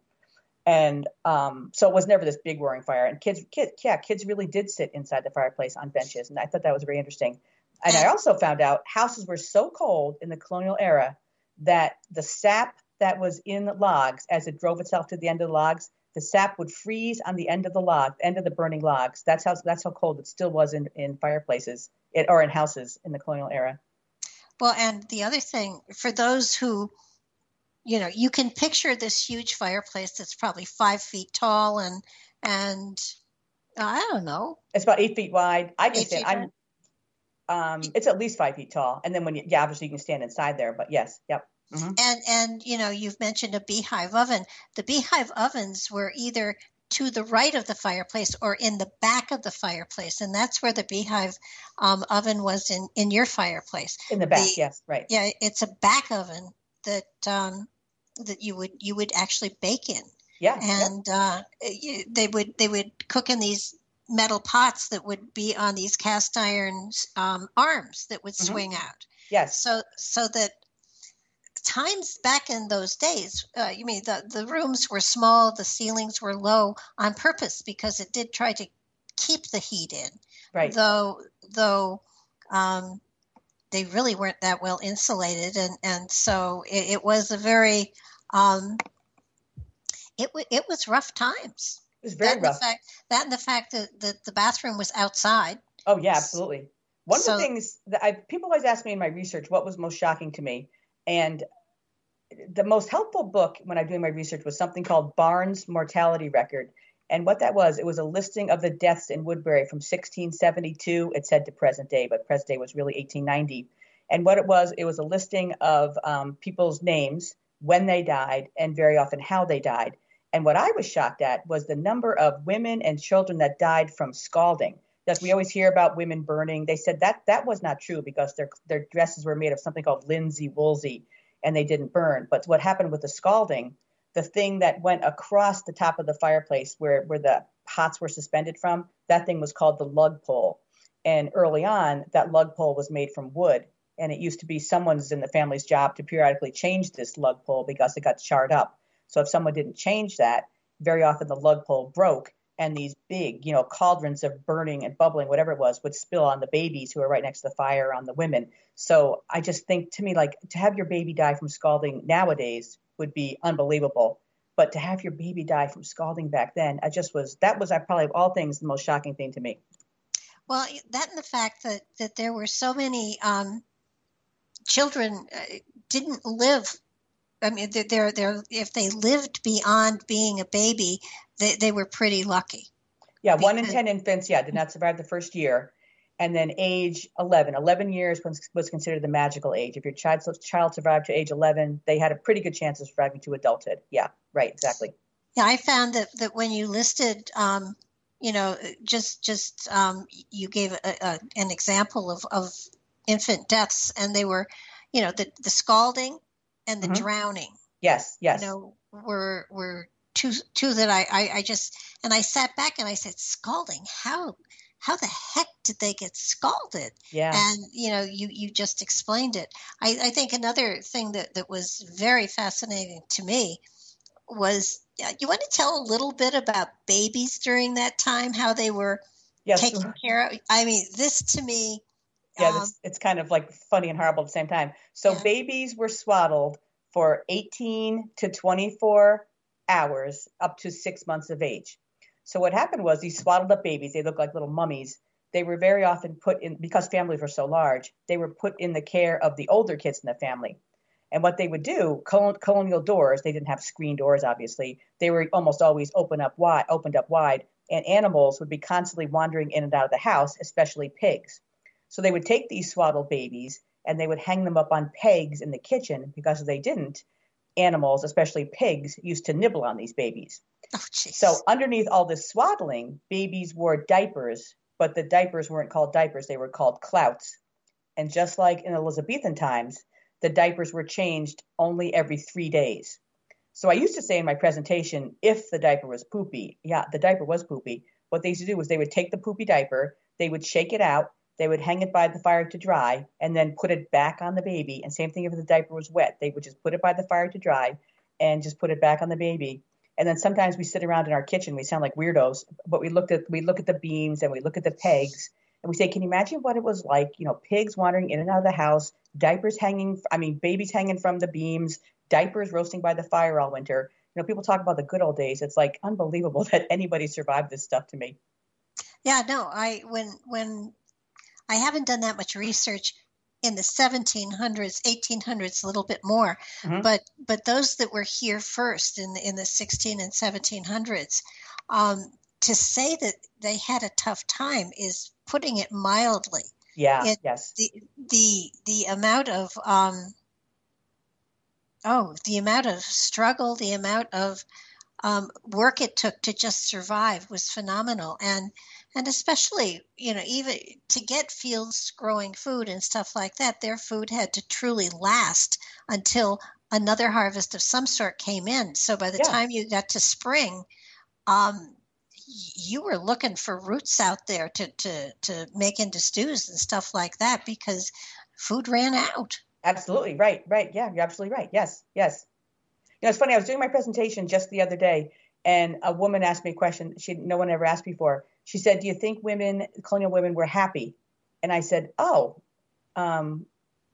And um, so it was never this big roaring fire. And kids, kids, yeah, kids really did sit inside the fireplace on benches, and I thought that was very interesting. And I also found out houses were so cold in the colonial era that the sap that was in the logs, as it drove itself to the end of the logs, the sap would freeze on the end of the log, end of the burning logs. That's how that's how cold it still was in, in fireplaces it, or in houses in the colonial era. Well, and the other thing for those who, you know, you can picture this huge fireplace that's probably five feet tall and and I don't know. It's about eight feet wide. I can say I'm um, it's at least five feet tall, and then when you, yeah, obviously you can stand inside there. But yes, yep. Mm-hmm. And and you know you've mentioned a beehive oven. The beehive ovens were either to the right of the fireplace or in the back of the fireplace, and that's where the beehive um, oven was in in your fireplace. In the back, the, yes, right. Yeah, it's a back oven that um, that you would you would actually bake in. Yeah, and yeah. Uh, you, they would they would cook in these metal pots that would be on these cast iron um, arms that would mm-hmm. swing out. Yes. So so that times back in those days, uh, you mean the the rooms were small, the ceilings were low on purpose because it did try to keep the heat in. Right. Though though. Um, they really weren't that well insulated, and and so it, it was a very um, it it was rough times. It was very that rough. Fact, that and the fact that the, the bathroom was outside. Oh yeah, absolutely. One so, of the things that I people always ask me in my research what was most shocking to me, and the most helpful book when I'm doing my research was something called Barnes Mortality Record. And what that was, it was a listing of the deaths in Woodbury from 1672. It said to present day, but present day was really 1890. And what it was, it was a listing of um, people's names, when they died, and very often how they died. And what I was shocked at was the number of women and children that died from scalding. That we always hear about women burning. They said that that was not true because their their dresses were made of something called linsey woolsey, and they didn't burn. But what happened with the scalding, the thing that went across the top of the fireplace where where the pots were suspended from, that thing was called the lug pole. And early on, that lug pole was made from wood, and it used to be someone's in the family's job to periodically change this lug pole because it got charred up. So if someone didn't change that, very often the lug pole broke and these big, you know, cauldrons of burning and bubbling, whatever it was, would spill on the babies who are right next to the fire, on the women. So I just think to me, like to have your baby die from scalding nowadays would be unbelievable. But to have your baby die from scalding back then, I just was that was I probably of all things the most shocking thing to me. Well, that and the fact that that there were so many um, children uh, didn't live I mean, they're, they're, if they lived beyond being a baby, they, they were pretty lucky. Yeah, one in 10 infants, yeah, did not survive the first year. and then age 11 11 years was, was considered the magical age if your child child survived to age 11 they had a pretty good chance of surviving to adulthood yeah right exactly yeah i found that that when you listed um, you know just just um, you gave a, a, an example of, of infant deaths and they were you know the, the scalding and the mm-hmm. drowning yes yes you know were were two two that I, I i just and i sat back and i said scalding how how the heck did they get scalded? Yeah. And you know, you you just explained it. I, I think another thing that that was very fascinating to me was you want to tell a little bit about babies during that time, how they were yes. taken care of. I mean, this to me. Yeah, um, it's, it's kind of like funny and horrible at the same time. So yeah. babies were swaddled for 18 to 24 hours up to six months of age. So what happened was these swaddled up babies, they look like little mummies. They were very often put in because families were so large, they were put in the care of the older kids in the family. And what they would do, colonial doors, they didn't have screen doors, obviously. They were almost always open up wide, opened up wide, and animals would be constantly wandering in and out of the house, especially pigs. So they would take these swaddled babies and they would hang them up on pegs in the kitchen because if they didn't, animals, especially pigs, used to nibble on these babies. Oh, so underneath all this swaddling, babies wore diapers, but the diapers weren't called diapers; they were called clouts. And just like in Elizabethan times, the diapers were changed only every three days. So I used to say in my presentation, if the diaper was poopy, yeah, the diaper was poopy. What they used to do was they would take the poopy diaper, they would shake it out, they would hang it by the fire to dry, and then put it back on the baby. And same thing if the diaper was wet, they would just put it by the fire to dry and just put it back on the baby. And then sometimes we sit around in our kitchen, we sound like weirdos, but we looked at we look at the beams and we look at the pegs and we say, can you imagine what it was like? You know, pigs wandering in and out of the house, diapers hanging, I mean, babies hanging from the beams, diapers roasting by the fire all winter. You know, people talk about the good old days. It's like unbelievable that anybody survived this stuff to me. Yeah, no, I when when I haven't done that much research in the 1700s 1800s a little bit more mm-hmm. but but those that were here first in the, in the 16 and 1700s um, to say that they had a tough time is putting it mildly. Yeah it, yes. the the the amount of um oh the amount of struggle the amount of um, work it took to just survive was phenomenal. And and especially you know even to get fields growing food and stuff like that their food had to truly last until another harvest of some sort came in. So by the yeah. time you got to spring um, you were looking for roots out there to, to, to make into stews and stuff like that because food ran out. Absolutely. Right right. Yeah you're absolutely right. Yes yes. You know it's funny i was doing my presentation just the other day and a woman asked me a question she no one ever asked before she said, "Do you think women, colonial women, were happy?" And I said, "Oh, um,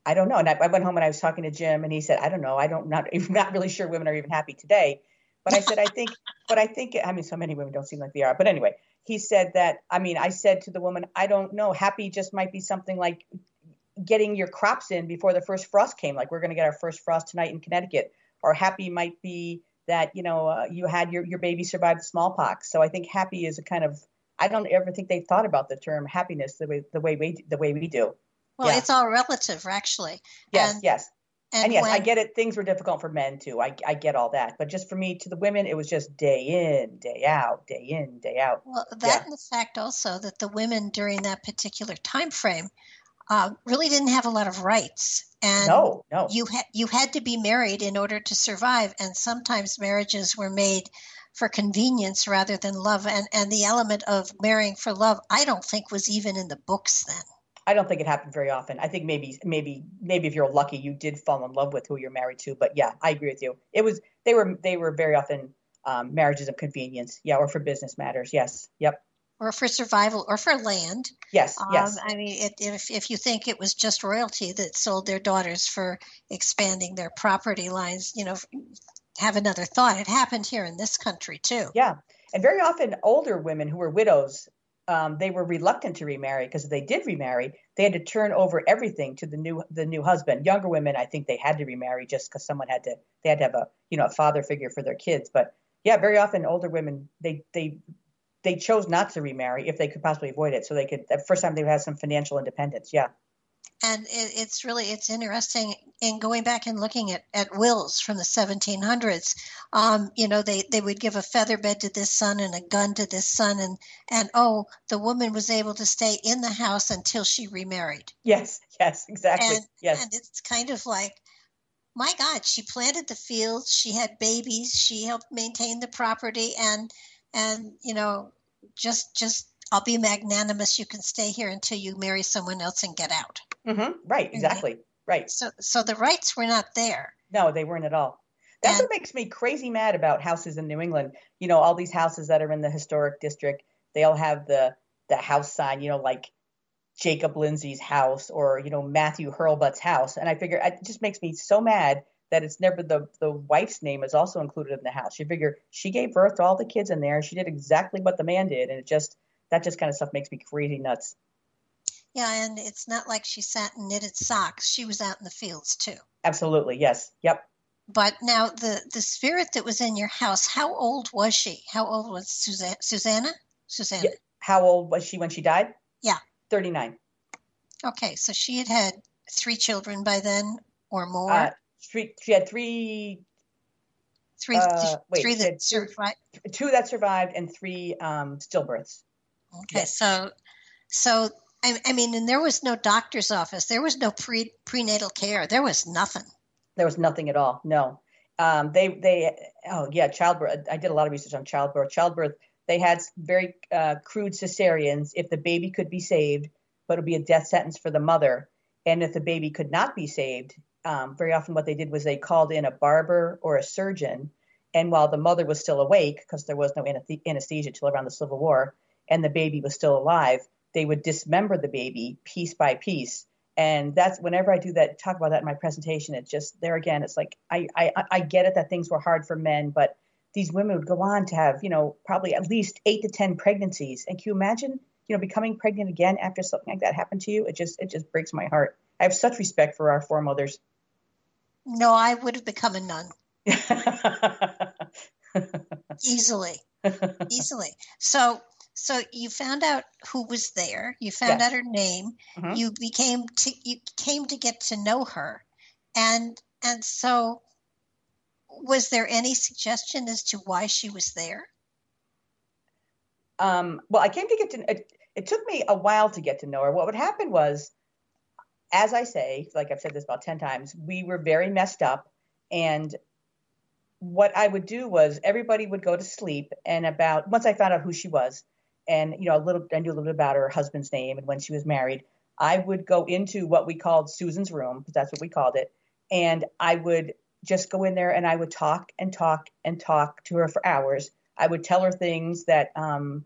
I don't know." And I, I, went home and I was talking to Jim, and he said, "I don't know. I don't not I'm not really sure women are even happy today." But I said, "I think, but I think, I mean, so many women don't seem like they are." But anyway, he said that. I mean, I said to the woman, "I don't know. Happy just might be something like." getting your crops in before the first frost came like we're going to get our first frost tonight in connecticut or happy might be that you know uh, you had your, your baby survive smallpox so i think happy is a kind of I don't ever think they thought about the term happiness the way the way we the way we do. Well, yeah. it's all relative, actually. Yes, and, yes, and, and yes, when, I get it. Things were difficult for men too. I I get all that, but just for me, to the women, it was just day in, day out, day in, day out. Well, that yeah. and the fact also that the women during that particular time frame uh, really didn't have a lot of rights. And no, no. you had you had to be married in order to survive, and sometimes marriages were made for convenience rather than love. And, and the element of marrying for love, I don't think was even in the books then. I don't think it happened very often. I think maybe maybe maybe if you're lucky you did fall in love with who you're married to. But yeah, I agree with you. It was they were they were very often um, marriages of convenience. Yeah, or for business matters. Yes. Yep. Or for survival, or for land. Yes, um, yes. I mean, it, if if you think it was just royalty that sold their daughters for expanding their property lines, you know, have another thought. It happened here in this country too. Yeah, and very often older women who were widows, um, they were reluctant to remarry because if they did remarry, they had to turn over everything to the new the new husband. Younger women, I think they had to remarry just because someone had to they had to have a you know a father figure for their kids. But yeah, very often older women they they they chose not to remarry if they could possibly avoid it. So they could, the first time they had some financial independence. Yeah. And it, it's really, it's interesting in going back and looking at, at wills from the 1700s. Um, you know, they, they would give a feather bed to this son and a gun to this son. And, and oh, the woman was able to stay in the house until she remarried. Yes. Yes, exactly. And, yes. and it's kind of like, my God, she planted the fields, she had babies, she helped maintain the property, and and you know, just just I'll be magnanimous. You can stay here until you marry someone else and get out. Mm-hmm. Right, exactly. Right. So so the rights were not there. No, they weren't at all. That's and, what makes me crazy mad about houses in New England. You know, all these houses that are in the historic district, they all have the the house sign, you know, like Jacob Lindsay's house or you know Matthew Hurlbut's house, and I figure it just makes me so mad that it's never the the wife's name is also included in the house. You figure she gave birth to all the kids in there. She did exactly what the man did, and it just that just kind of stuff makes me crazy nuts. Yeah, and it's not like she sat and knitted socks. She was out in the fields too. Absolutely, yes, yep. But now the the spirit that was in your house, how old was she? How old was Susanna? Susanna? Susanna. Yeah. How old was she when she died? Yeah. 39. Okay, so she had had three children by then or more? Uh, three, she had three. Three, uh, wait, three that survived. Two that survived and three um, stillbirths. Okay, yes. so, so I, I, mean, and there was no doctor's office. There was no pre prenatal care. There was nothing. There was nothing at all. No, um, they they oh yeah, childbirth. I did a lot of research on childbirth. Childbirth they had very uh, crude cesareans. If the baby could be saved, but it would be a death sentence for the mother. And if the baby could not be saved, um, very often what they did was they called in a barber or a surgeon. And while the mother was still awake, because there was no anesthesia till around the Civil War, and the baby was still alive, they would dismember the baby piece by piece. And that's whenever I do that, talk about that in my presentation. It's just there again. It's like I I, I get it that things were hard for men, but these women would go on to have, you know, probably at least eight to 10 pregnancies. And can you imagine, you know, becoming pregnant again after something like that happened to you? It just, it just breaks my heart. I have such respect for our foremothers. No, I would have become a nun. easily, easily. So, so you found out who was there. You found yes. out her name. Mm-hmm. You became to, you came to get to know her, and and so was there any suggestion as to why she was there? Um, well, I came to get to it, it took me a while to get to know her. What would happen was, as I say, like I've said this about 10 times, we were very messed up. And what I would do was everybody would go to sleep. And about once I found out who she was, and you know, a little I knew a little bit about her husband's name and when she was married, I would go into what we called Susan's room, because that's what we called it. And I would just go in there and I would talk and talk and talk to her for hours. I would tell her things that um,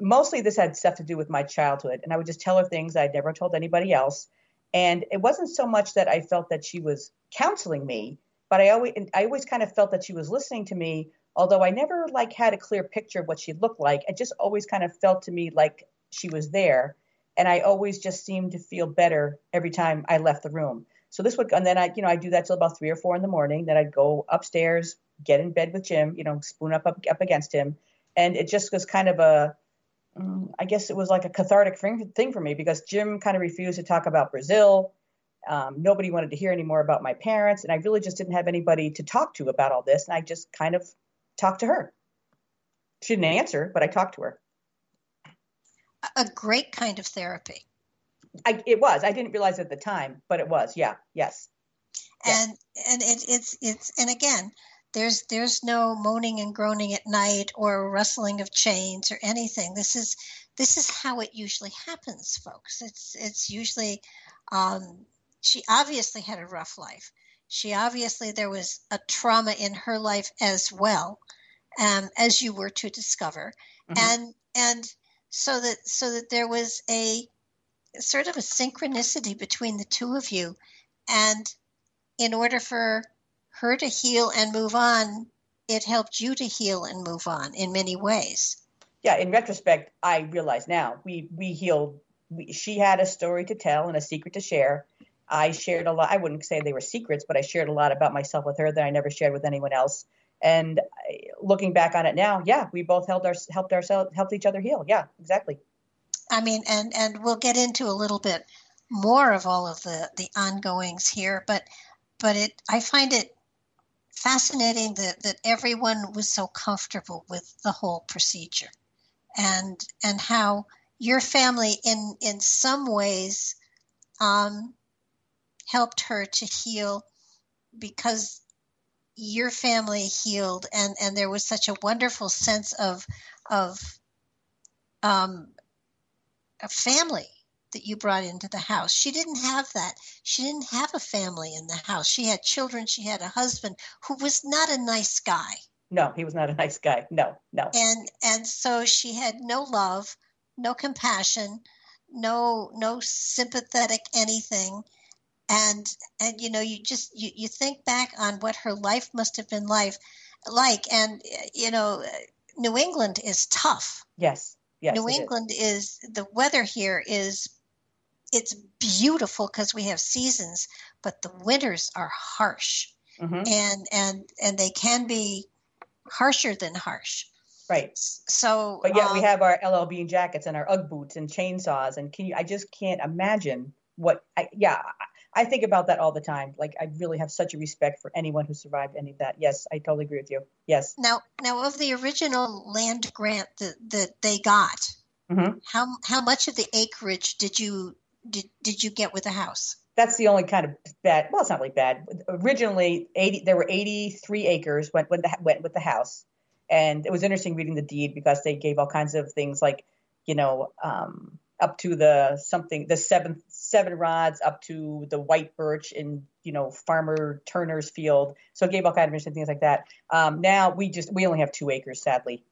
mostly this had stuff to do with my childhood, and I would just tell her things I'd never told anybody else. And it wasn't so much that I felt that she was counseling me, but I always I always kind of felt that she was listening to me. Although I never like had a clear picture of what she looked like, it just always kind of felt to me like she was there, and I always just seemed to feel better every time I left the room. So this would, and then I, you know, I do that till about three or four in the morning. Then I'd go upstairs, get in bed with Jim, you know, spoon up up, up against him, and it just was kind of a, um, guess it was like a cathartic thing for me because Jim kind of refused to talk about Brazil. Um, nobody wanted to hear any more about my parents, and I really just didn't have anybody to talk to about all this. And I just kind of talked to her. She didn't answer, but I talked to her. A great kind of therapy. I, it was. I didn't realize at the time, but it was. Yeah. Yes. And and it, it's it's and again, there's there's no moaning and groaning at night or rustling of chains or anything. This is this is how it usually happens, folks. It's it's usually um, she obviously had a rough life. She obviously there was a trauma in her life as well, um, as you were to discover, mm-hmm. and and so that so that there was a sort of a synchronicity between the two of you. And in order for her to heal and move on, it helped you to heal and move on in many ways. Yeah, in retrospect, I realize now we we healed. We, she had a story to tell and a secret to share. I shared a lot. I wouldn't say they were secrets, but I shared a lot about myself with her that I never shared with anyone else. And looking back on it now, yeah, we both helped our helped ourselves helped each other heal. Yeah, exactly. I mean, and and we'll get into a little bit more of all of the the ongoings here, but but it I find it fascinating that that everyone was so comfortable with the whole procedure, and and how your family in in some ways um, helped her to heal because your family healed and and there was such a wonderful sense of of um, a family that you brought into the house. She didn't have that. She didn't have a family in the house. She had children. She had a husband who was not a nice guy. No, he was not a nice guy. No, no. And and so she had no love, no compassion, no no sympathetic anything. And and you know, you just you, you think back on what her life must have been life like and you know, New England is tough. Yes. Yes, New England is. is the weather here is it's beautiful because we have seasons, but the winters are harsh, mm-hmm. and and and they can be harsher than harsh. Right. So, but yeah, um, we have our LL Bean jackets and our UGG boots and chainsaws, and can you? I just can't imagine what. I, yeah, I think about that all the time. Like I really have such a respect for anyone who survived any of that. Yes, I totally agree with you. Yes. Now, now of the original land grant that that they got, mm-hmm. how how much of the acreage did you did did you get with the house? That's the only kind of bad. Well, it's not really bad. Originally, eighty there were eighty three acres went went, the, went with the house, and it was interesting reading the deed because they gave all kinds of things like, you know. Um, up to the something the seven seven rods up to the white birch in you know farmer turner's field. So it gave all kind of interesting things like that. Um, now we just we only have two acres sadly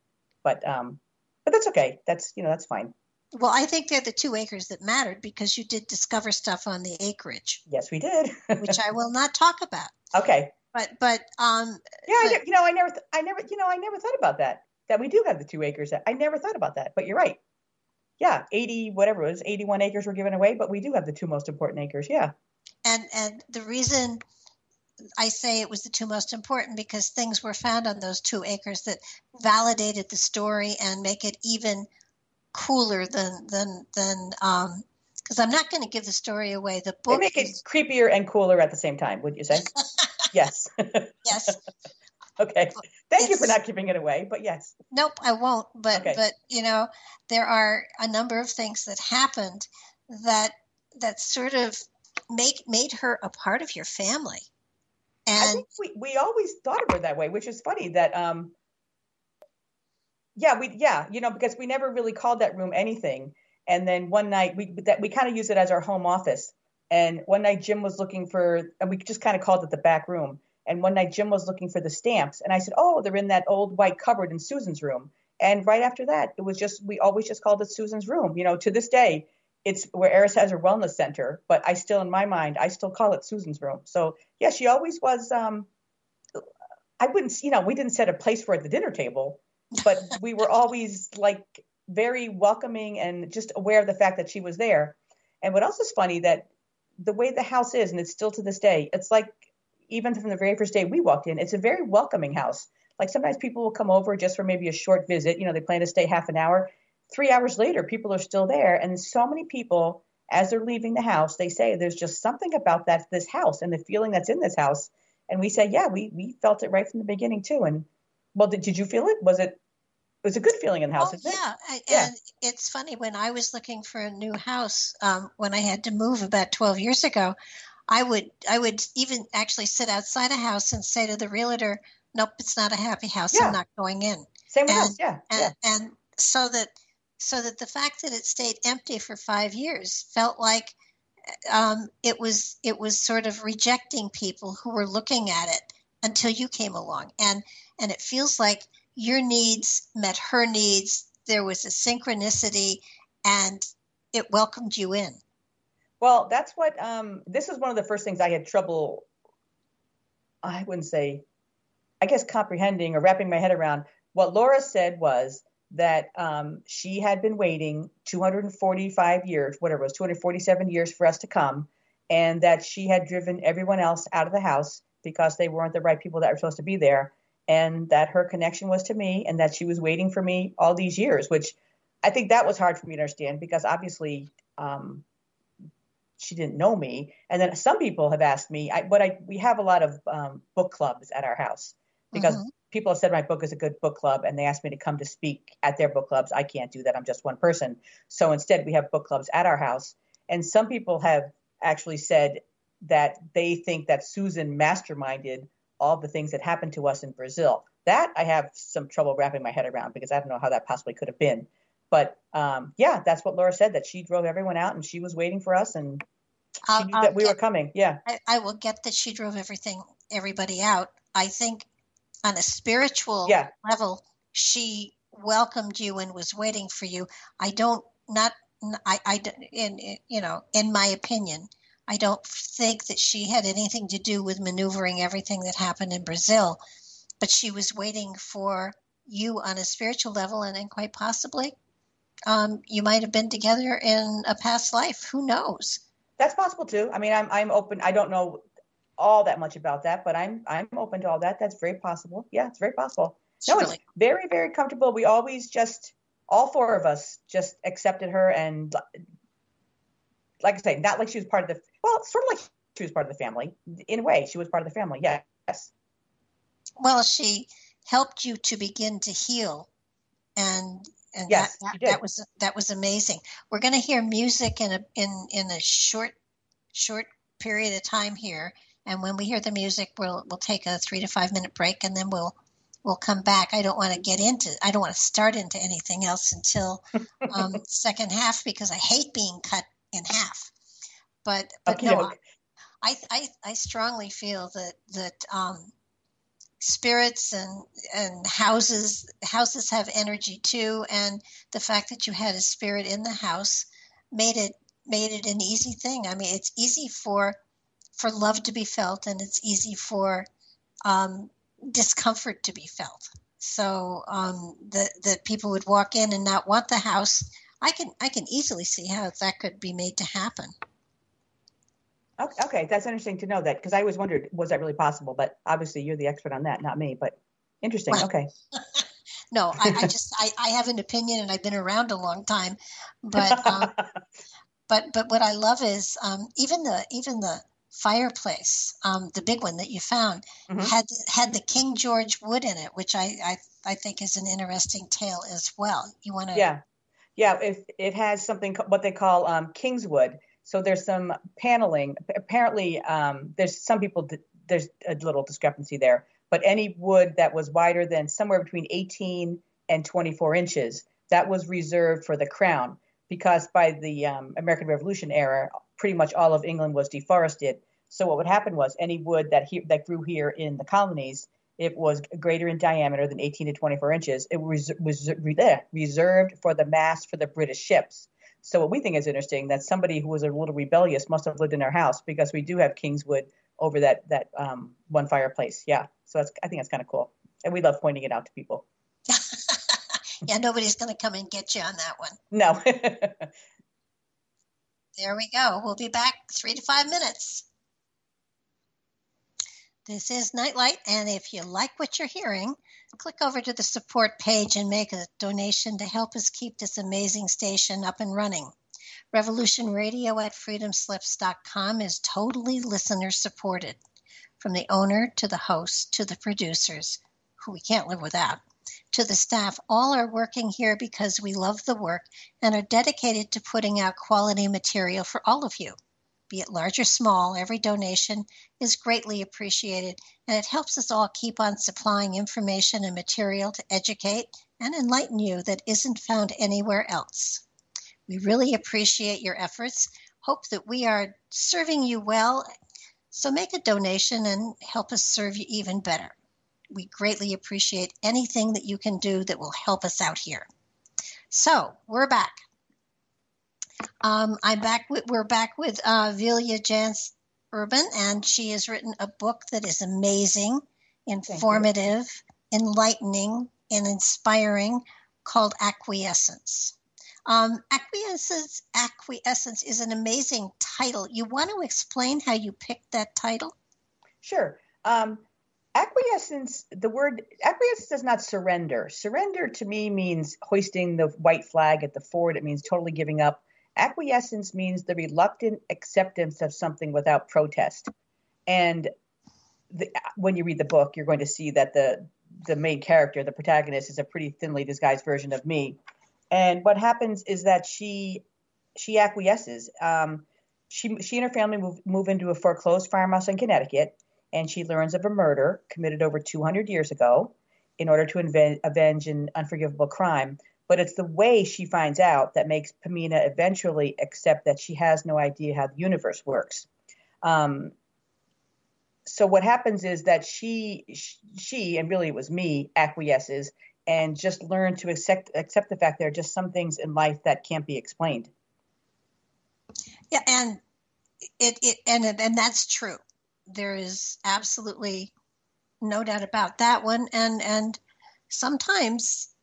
but um but that's okay. That's you know that's fine. Well i think they're the two acres that mattered because you did discover stuff on the acreage. Yes we did. Which i will not talk about. Okay. But but um yeah but, I, you know i never th- i never you know i never thought about that that we do have the two acres. That i never thought about that but you're right yeah, 80, whatever it was, 81 acres were given away, but we do have the two most important acres. Yeah. And, and the reason I say it was the two most important because things were found on those two acres that validated the story and make it even cooler than, than, than, um, because I'm not going to give the story away. The book they make is... it creepier and cooler at the same time. Would you say? yes. yes. Okay. Thank it's, you for not giving it away, but yes. Nope, I won't. But okay. but you know, there are a number of things that happened that that sort of make made her a part of your family. And I think we, we always thought of her that way, which is funny that um yeah, we yeah, you know, because we never really called that room anything. And then one night we that we kind of use it as our home office. And one night Jim was looking for and we just kind of called it the back room and one night Jim was looking for the stamps, and I said, "Oh, they're in that old white cupboard in Susan's room." And right after that, it was just we always just called it Susan's room. You know, to this day, it's where Eris has her wellness center, but I still, in my mind, I still call it Susan's room. So yeah, she always was. Um, I wouldn't, you know, we didn't set a place for at the dinner table, but we were always like very welcoming and just aware of the fact that she was there. And what else is funny that the way the house is, and it's still to this day, it's like even from the very first day we walked in, it's a very welcoming house. Like sometimes people will come over just for maybe a short visit. You know, they plan to stay half an hour. Three hours later, people are still there. And so many people, as they're leaving the house, they say there's just something about that this house and the feeling that's in this house. And we say, yeah, we we felt it right from the beginning too. And well, did, did you feel it? Was it it was a good feeling in the house, oh, yeah. It? yeah. And it's funny when I was looking for a new house um, when I had to move about 12 years ago. I would I would even actually sit outside a house and say to the realtor, "Nope, it's not a happy house. Yeah. I'm not going in." Same with and, us, yeah. And, yeah. and so that so that the fact that it stayed empty for five years felt like um, it was it was sort of rejecting people who were looking at it until you came along, and and it feels like your needs met her needs. There was a synchronicity, and it welcomed you in. Well, that's what um, this is one of the first things I had trouble. I wouldn't say, I guess, comprehending or wrapping my head around. What Laura said was that um, she had been waiting 245 years, whatever it was, 247 years for us to come, and that she had driven everyone else out of the house because they weren't the right people that were supposed to be there. and that her connection was to me and that she was waiting for me all these years, which I think that was hard for me to understand because obviously um, she didn't know me. And then some people have asked me, I, but I we have a lot of um, book clubs at our house because mm-hmm. people have said my book is a good book club and they asked me to come to speak at their book clubs. I can't do that. I'm just one person. So instead, we have book clubs at our house. And some people have actually said that they think that Susan masterminded all the things that happened to us in Brazil. That I have some trouble wrapping my head around because I don't know how that possibly could have been. But um, yeah, that's what Laura said that she drove everyone out and she was waiting for us and she I'll, knew I'll that we get, were coming. Yeah. I, I, will get that she drove everything, everybody out. I think on a spiritual yeah. level, she welcomed you and was waiting for you. I don't, not, I, I, in, you know, in my opinion, I don't think that she had anything to do with maneuvering everything that happened in Brazil, but she was waiting for you on a spiritual level and then quite possibly um, you might have been together in a past life. Who knows? That's possible too. I mean, I'm I'm open. I don't know all that much about that, but I'm I'm open to all that. That's very possible. Yeah, it's very possible. It's no, really- it's very very comfortable. We always just all four of us just accepted her and like I say, not like she was part of the well, sort of like she was part of the family in a way. She was part of the family. Yes. Well, she helped you to begin to heal, and and yes, that, that, that, was that was amazing. We're going to hear music in a in in a short short period of time here, and when we hear the music, we'll we'll take a three to five minute break, and then we'll we'll come back. I don't want to get into I don't want to start into anything else until um, second half because I hate being cut in half. But but okay, no, okay. I, I I strongly feel that that um, spirits and and houses houses have energy too. And the fact that you had a spirit in the house made it made it an easy thing. I mean it's easy for for love to be felt and it's easy for um, discomfort to be felt. So um, that that people would walk in and not want the house. I can i can easily see how that could be made to happen Okay, that's interesting to know that because I always wondered was that really possible, but obviously you're the expert on that, not me. But interesting. Okay. no, I, I just I, I, have an opinion and I've been around a long time, but um, but but what I love is um, even the even the fireplace, um, the big one that you found, mm-hmm. had had the King George wood in it, which I I, I think is an interesting tale as well. You want to? Yeah, yeah. If it has something what they call um, Kingswood so there's some paneling. Apparently, um, there's some people, there's a little discrepancy there, but any wood that was wider than somewhere between 18 and 24 inches, that was reserved for the crown because by the um, American Revolution era, pretty much all of England was deforested. So what would happen was any wood that he, that grew here in the colonies, it was greater in diameter than 18 to 24 inches. It was, was reserved for the mast for the British ships. So what we think is interesting that somebody who was a little rebellious must have lived in our house because we do have Kingswood over that that um, one fireplace. Yeah, so that's I think that's kind of cool, and we love pointing it out to people. yeah, nobody's going to come and get you on that one. No. there we go. We'll be back three to five minutes. This is Nightlight, and if you like what you're hearing, click over to the support page and make a donation to help us keep this amazing station up and running. Revolution Radio at freedomslips.com is totally listener supported, from the owner to the host to the producers, who we can't live without, to the staff. All are working here because we love the work and are dedicated to putting out quality material for all of you be it large or small, every donation is greatly appreciated, and it helps us all keep on supplying information and material to educate and enlighten you that isn't found anywhere else. We really appreciate your efforts, hope that we are serving you well, so make a donation and help us serve you even better. We greatly appreciate anything that you can do that will help us out here. So, we're back. Um, I'm back. With, we're back with uh, Vilja Jans Urban, and she has written a book that is amazing, informative, enlightening, and inspiring, called Acquiescence. Um, Acquiescence, Acquiescence is an amazing title. You want to explain how you picked that title? Sure. Um, acquiescence the word acquiescence does not surrender surrender to me means hoisting the white flag at the ford it means totally giving up acquiescence means the reluctant acceptance of something without protest. And the, when you read the book you're going to see that the the main character the protagonist is a pretty thinly disguised version of me. And what happens is that she she acquiesces. Um, she she and her family move, move into a foreclosed farmhouse in connecticut and she learns of a murder committed over 200 years ago in order to avenge an unforgivable crime. But it's the way she finds out that makes Pamina eventually accept that she has no idea how the universe works. Um, so what happens is that she, she, and really it was me, acquiesces and just learn to accept accept the fact there are just some things in life that can't be explained. Yeah, and it, it and and that's true there is absolutely no doubt about that one and and sometimes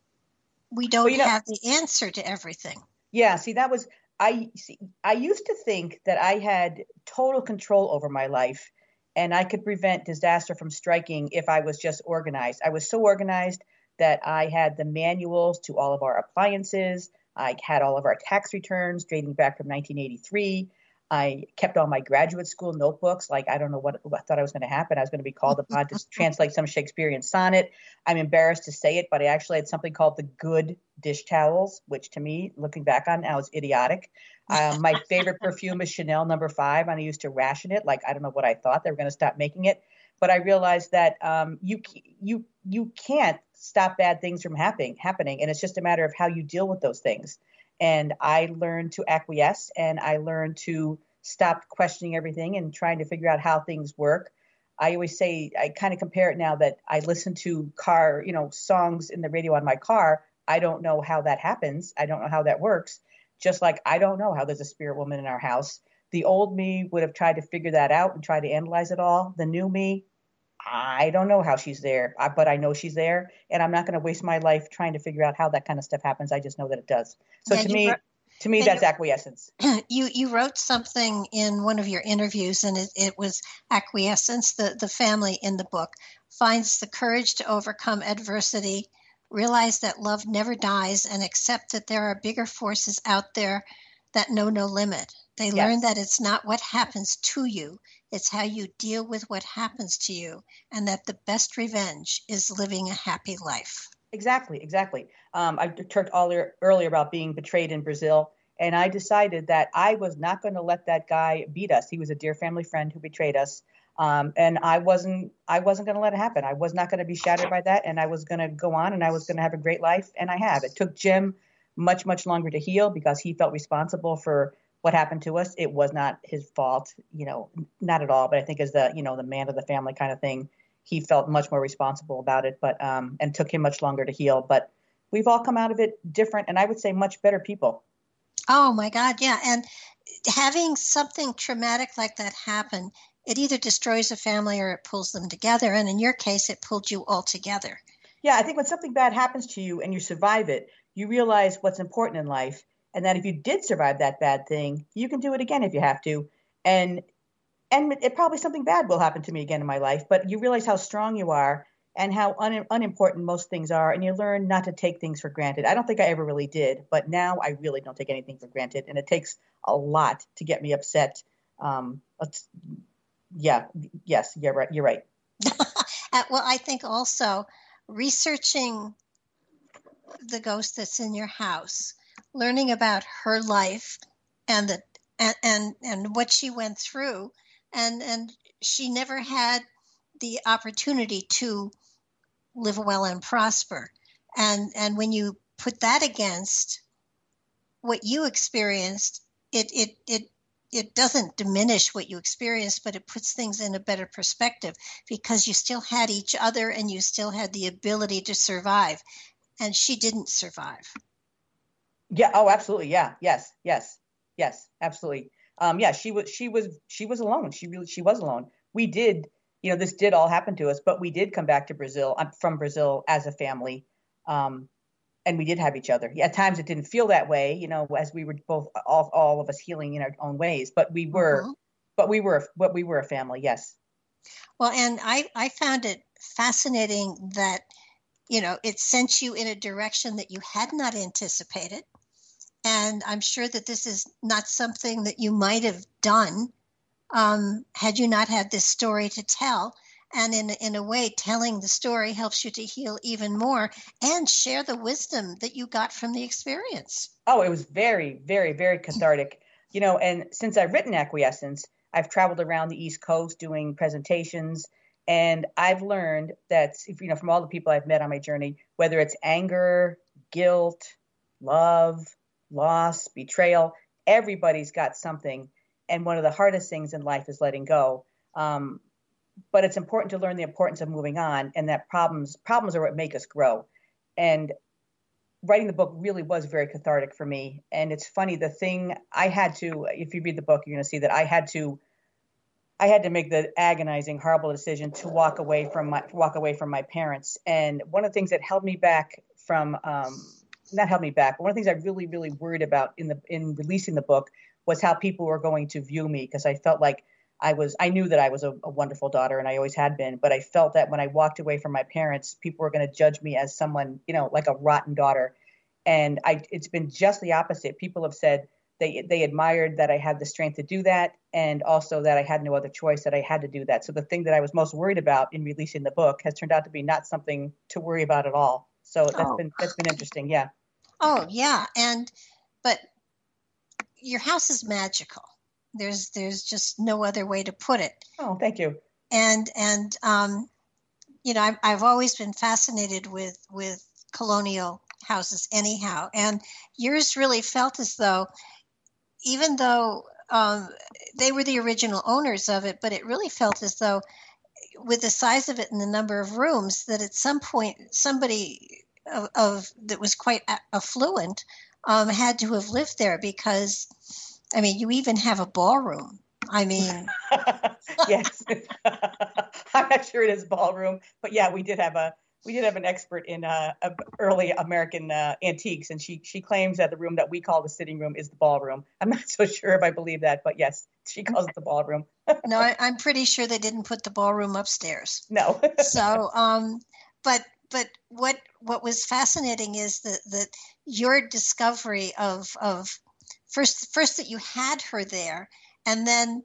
we don't well, you know, have the answer to everything. Yeah see that was i see i used to think that i had total control over my life and i could prevent disaster from striking if i was just organized. I was so organized that i had the manuals to all of our appliances. I had all of our tax returns dating back from 1983 I kept all my graduate school notebooks. Like, I don't know what I thought I was going to happen. I was going to be called upon to translate some Shakespearean sonnet. I'm embarrassed to say it, but I actually had something called the good dish towels, which to me, looking back on now, is idiotic. Um, my favorite perfume is Chanel number five, and I used to ration it. Like, I don't know what I thought they were going to stop making it. But I realized that um, you you you can't stop bad things from happening happening, and it's just a matter of how you deal with those things. And I learned to acquiesce and I learned to stop questioning everything and trying to figure out how things work. I always say I kind of compare it now that I listen to car, you know, songs in the radio on my car. I don't know how that happens. I don't know how that works. Just like I don't know how there's a spirit woman in our house. The old me would have tried to figure that out and try to analyze it all. The new me, I don't know how she's there, but I know she's there, and I'm not going to waste my life trying to figure out how that kind of stuff happens. I just know that it does. So yeah, to me, wrote, to me, that's you, acquiescence. You you wrote something in one of your interviews, and it, it was acquiescence. The the family in the book finds the courage to overcome adversity, realize that love never dies, and accept that there are bigger forces out there that know no limit. They yes. learn that it's not what happens to you, it's how you deal with what happens to you, and that the best revenge is living a happy life. Exactly, exactly. Um, I talked earlier, earlier about being betrayed in Brazil, and I decided that I was not going to let that guy beat us. He was a dear family friend who betrayed us, um, and I wasn't. I wasn't going to let it happen. I was not going to be shattered by that, and I was going to go on, and I was going to have a great life, and I have. It took Jim much, much longer to heal because he felt responsible for what happened to us. It was not his fault, you know, not at all. But I think as the you know the man of the family kind of thing, he felt much more responsible about it. But um, and took him much longer to heal. But we've all come out of it different, and I would say much better people. Oh my God, yeah, and having something traumatic like that happen, it either destroys a family or it pulls them together. And in your case, it pulled you all together. Yeah, I think when something bad happens to you and you survive it, you realize what's important in life and that if you did survive that bad thing, you can do it again if you have to. And and it probably something bad will happen to me again in my life, but you realize how strong you are and how un, unimportant most things are, and you learn not to take things for granted. I don't think I ever really did, but now I really don't take anything for granted, and it takes a lot to get me upset. Um, yeah, yes, you're right. You're right. Uh, well, I think also researching the ghost that's in your house learning about her life and the and and, and what she went through and and she never had the opportunity to live well and prosper and and when you put that against what you experienced it it it it doesn't diminish what you experienced, but it puts things in a better perspective because you still had each other and you still had the ability to survive. And she didn't survive. Yeah. Oh, absolutely. Yeah. Yes. Yes. Yes. Absolutely. Um, yeah. She was. She was. She was alone. She really. She was alone. We did. You know, this did all happen to us, but we did come back to Brazil. I'm from Brazil as a family, um, and we did have each other. At times, it didn't feel that way. You know, as we were both all, all of us healing in our own ways, but we were. Uh-huh. But we were. But we were a family. Yes. Well, and I, I found it fascinating that, you know, it sent you in a direction that you had not anticipated. And I'm sure that this is not something that you might have done um, had you not had this story to tell. And in, in a way, telling the story helps you to heal even more and share the wisdom that you got from the experience. Oh, it was very, very, very cathartic. You know, and since I've written Acquiescence, I've traveled around the East Coast doing presentations, and I've learned that you know from all the people I've met on my journey, whether it's anger, guilt, love, loss, betrayal, everybody's got something. And one of the hardest things in life is letting go. Um, but it's important to learn the importance of moving on, and that problems problems are what make us grow. And writing the book really was very cathartic for me. And it's funny, the thing I had to, if you read the book, you're going to see that I had to, I had to make the agonizing, horrible decision to walk away from my walk away from my parents. And one of the things that held me back from, um, not held me back, but one of the things I really, really worried about in the in releasing the book was how people were going to view me because I felt like I was I knew that I was a, a, wonderful daughter and I always had been, but I felt that when I walked away from my parents, people were going to judge me as someone, you know, like a rotten daughter. And I it's been just the opposite. People have said they they admired that I had the strength to do that and also that I had no other choice that I had to do that. So the thing that I was most worried about in releasing the book has turned out to be not something to worry about at all. So that's oh. been that's been interesting. Yeah. Oh, yeah. And but your house is magical there's there's just no other way to put it. Oh, thank you. And and um, you know, I've, I've always been fascinated with with colonial houses, anyhow. And yours really felt as though, even though um, they were the original owners of it, but it really felt as though, with the size of it and the number of rooms, that at some point somebody of, of that was quite affluent um, had to have lived there because I mean, you even have a ballroom. I mean, yes, I'm not sure it is ballroom, but yeah, we did have a we did have an expert in uh, early American uh, antiques, and she she claims that the room that we call the sitting room is the ballroom. I'm not so sure if I believe that, but yes, she calls it the ballroom. no, I, am pretty sure they didn't put the ballroom upstairs. No. so, um, but but what what was fascinating is that that your discovery of of first first that you had her there and then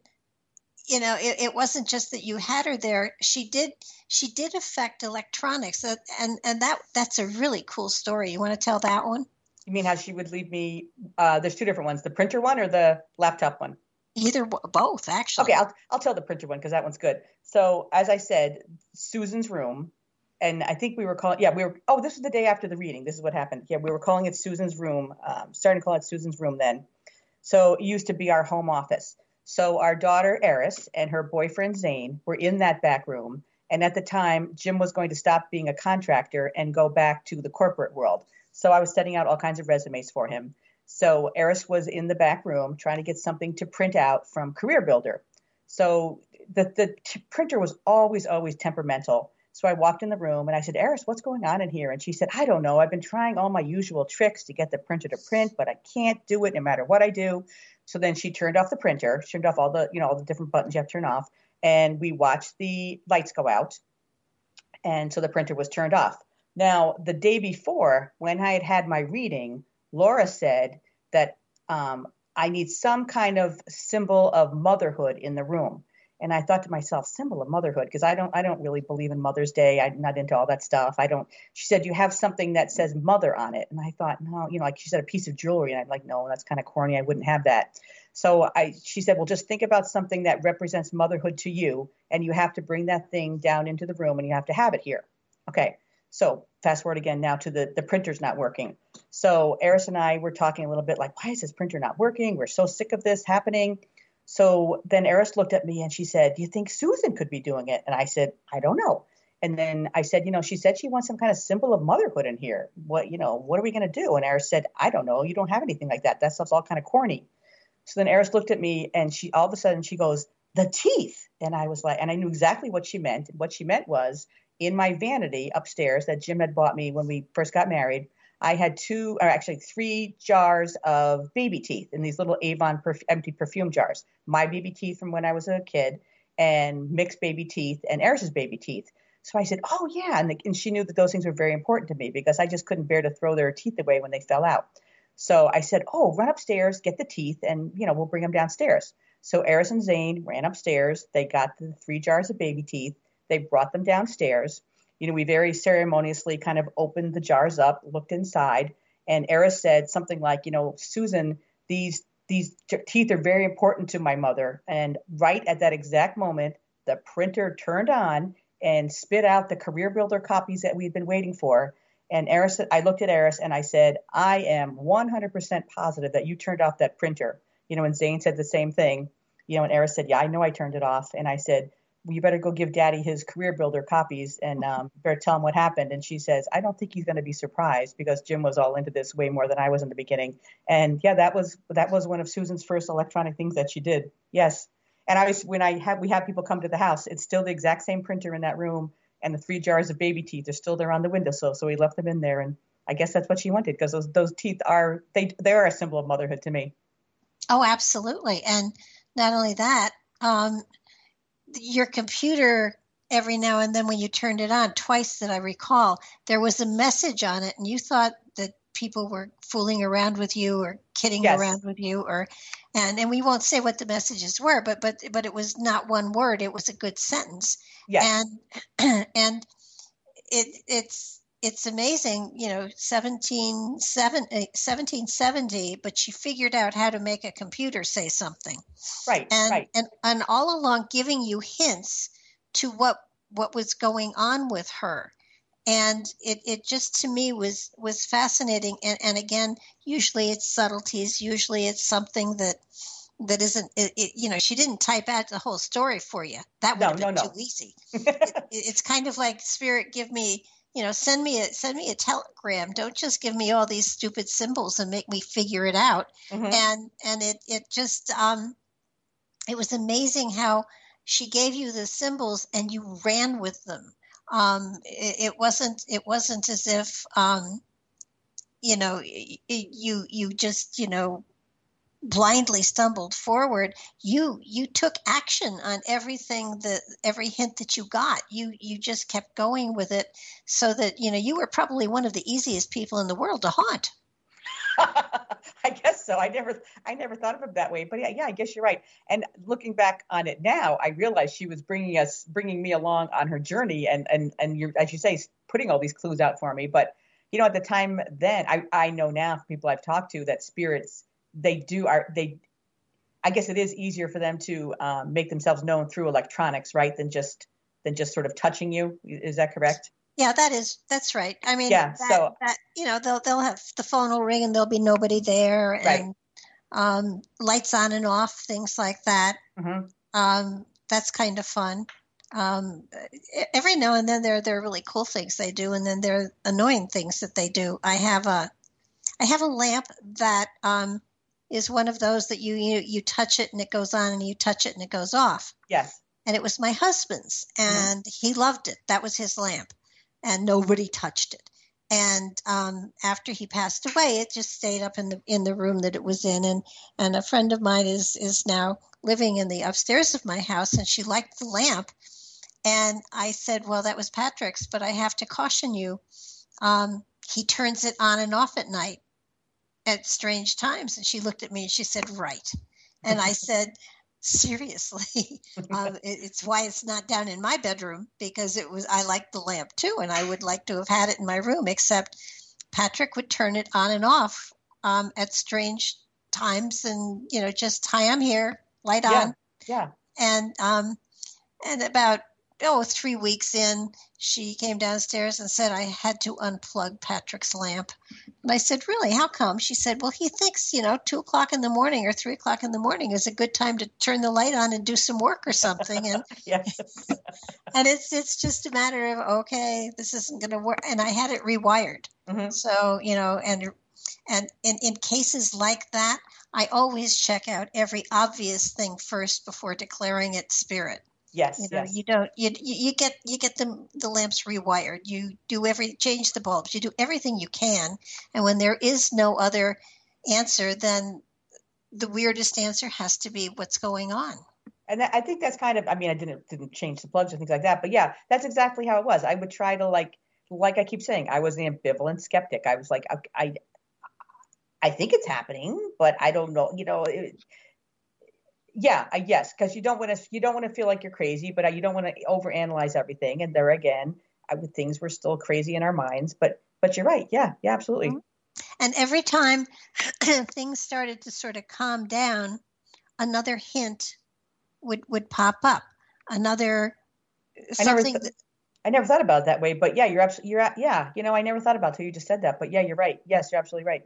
you know it, it, wasn't just that you had her there she did she did affect electronics and and that that's a really cool story. You want to tell that one? You mean how she would leave me uh, there's two different ones the printer one or the laptop one? Either both actually. Okay i'll, I'll tell the printer one because that one's good. So as i said susan's room and I think we were calling, yeah, we were, oh, this was the day after the reading. This is what happened. Yeah, we were calling it Susan's room, um, starting to call it Susan's room then. So it used to be our home office. So our daughter Eris and her boyfriend Zane were in that back room. And at the time, Jim was going to stop being a contractor and go back to the corporate world. So I was setting out all kinds of resumes for him. So Eris was in the back room trying to get something to print out from Career Builder. So the, the t- printer was always, always temperamental. So I walked in the room and I said, Eris, what's going on in here? And she said, I don't know. I've been trying all my usual tricks to get the printer to print, but I can't do it no matter what I do. So then she turned off the printer, turned off all the, you know, all the different buttons you have to turn off. And we watched the lights go out. And so the printer was turned off. Now, the day before, when I had had my reading, Laura said that um, I need some kind of symbol of motherhood in the room. And I thought to myself, symbol of motherhood, because I don't I don't really believe in Mother's Day. I'm not into all that stuff. I don't she said, You have something that says mother on it. And I thought, no, you know, like she said a piece of jewelry. And I'm like, no, that's kind of corny. I wouldn't have that. So I she said, Well, just think about something that represents motherhood to you, and you have to bring that thing down into the room and you have to have it here. Okay. So fast forward again now to the the printer's not working. So Eris and I were talking a little bit like, why is this printer not working? We're so sick of this happening. So then Eris looked at me and she said, Do you think Susan could be doing it? And I said, I don't know. And then I said, You know, she said she wants some kind of symbol of motherhood in here. What, you know, what are we going to do? And Eris said, I don't know. You don't have anything like that. That stuff's all kind of corny. So then Eris looked at me and she all of a sudden she goes, The teeth. And I was like, and I knew exactly what she meant. And What she meant was in my vanity upstairs that Jim had bought me when we first got married, I had two, or actually three jars of baby teeth in these little Avon perf- empty perfume jars. My baby teeth from when I was a kid, and Mick's baby teeth and Eris's baby teeth. So I said, "Oh yeah," and, the, and she knew that those things were very important to me because I just couldn't bear to throw their teeth away when they fell out. So I said, "Oh, run upstairs, get the teeth, and you know we'll bring them downstairs." So Eris and Zane ran upstairs. They got the three jars of baby teeth. They brought them downstairs. You know, we very ceremoniously kind of opened the jars up, looked inside, and Eris said something like, "You know, Susan, these these teeth are very important to my mother." And right at that exact moment, the printer turned on and spit out the career builder copies that we'd been waiting for. And Eris, I looked at Eris and I said, I am 100% positive that you turned off that printer. You know, and Zane said the same thing. You know, and Eris said, Yeah, I know I turned it off. And I said, you better go give daddy his career builder copies and um, better tell him what happened. And she says, I don't think he's going to be surprised because Jim was all into this way more than I was in the beginning. And yeah, that was that was one of Susan's first electronic things that she did. Yes, and I was when I have we have people come to the house, it's still the exact same printer in that room, and the three jars of baby teeth are still there on the windowsill. So we left them in there, and I guess that's what she wanted because those those teeth are they they are a symbol of motherhood to me. Oh, absolutely, and not only that, um, your computer every now and then when you turned it on twice that I recall, there was a message on it, and you thought that people were fooling around with you or kidding yes. around with you or and and we won't say what the messages were but but but it was not one word it was a good sentence yes. and and it it's it's amazing you know 17, 1770 eh, but she figured out how to make a computer say something. Right and right. and and all along giving you hints to what what was going on with her. And it, it just to me was was fascinating. And, and again usually it's subtleties usually it's something that that isn't it, it, you know she didn't type out the whole story for you. That would no, have been no, no. too easy. It, it's kind of like spirit give me you know send me a send me a telegram. Don't just give me all these stupid symbols and make me figure it out. Mm-hmm. and and it it just um it was amazing how she gave you the symbols and you ran with them. Um, it, it, wasn't it wasn't as if um, you know you you just you know blindly stumbled forward you you took action on everything that every hint that you got you you just kept going with it so that you know you were probably one of the easiest people in the world to haunt I guess so. I never, I never thought of it that way. But yeah, yeah, I guess you're right. And looking back on it now, I realized she was bringing us, bringing me along on her journey, and and and you're, as you say, putting all these clues out for me. But you know, at the time then, I I know now from people I've talked to that spirits they do are they. I guess it is easier for them to um, make themselves known through electronics, right, than just than just sort of touching you. Is that correct? Yeah, that is that's right. I mean, yeah, that, so that you know they'll they'll have the phone will ring and there'll be nobody there, and right. um, lights on and off, things like that. Mm-hmm. Um, that's kind of fun. Um, every now and then there there are really cool things they do, and then there are annoying things that they do. I have a I have a lamp that um, is one of those that you, you you touch it and it goes on, and you touch it and it goes off. Yes. And it was my husband's, mm-hmm. and mm-hmm. he loved it. That was his lamp and nobody touched it. And um, after he passed away, it just stayed up in the in the room that it was in. And and a friend of mine is is now living in the upstairs of my house, and she liked the lamp. And I said, "Well, that was Patrick's, but I have to caution you. Um, he turns it on and off at night at strange times." And she looked at me and she said, "Right." And I said, seriously um, it, it's why it's not down in my bedroom because it was i like the lamp too and i would like to have had it in my room except patrick would turn it on and off um, at strange times and you know just hi i'm here light yeah, on yeah and um and about oh, three weeks in, she came downstairs and said I had to unplug Patrick's lamp. And I said, Really? How come? She said, Well, he thinks, you know, two o'clock in the morning or three o'clock in the morning is a good time to turn the light on and do some work or something. And and it's it's just a matter of okay, this isn't going to work. And I had it rewired. Mm-hmm. So you know, and and in, in cases like that, I always check out every obvious thing first before declaring it spirit. Yes, you know, yes. you don't you you get you get the the lamps rewired. You do every change the bulbs. You do everything you can, and when there is no other answer, then the weirdest answer has to be what's going on. and that, I think that's kind of. I mean, I didn't didn't change the plugs or things like that, but yeah, that's exactly how it was. I would try to like, like I keep saying, I was the ambivalent skeptic. I was like, I, I, I think it's happening, but I don't know. You know, it, yeah, I, yes, because you don't want to you don't want to feel like you're crazy, but you don't want to overanalyze everything. And there again, I, things were still crazy in our minds, but but you're right. Yeah, yeah, absolutely. Mm-hmm. And every time things started to sort of calm down, another hint would would pop up. Another something. I never, th- that, I never thought about it that way, but yeah, you're absolutely you're at, yeah. You know, I never thought about it till you just said that, but yeah, you're right. Yes, you're absolutely right.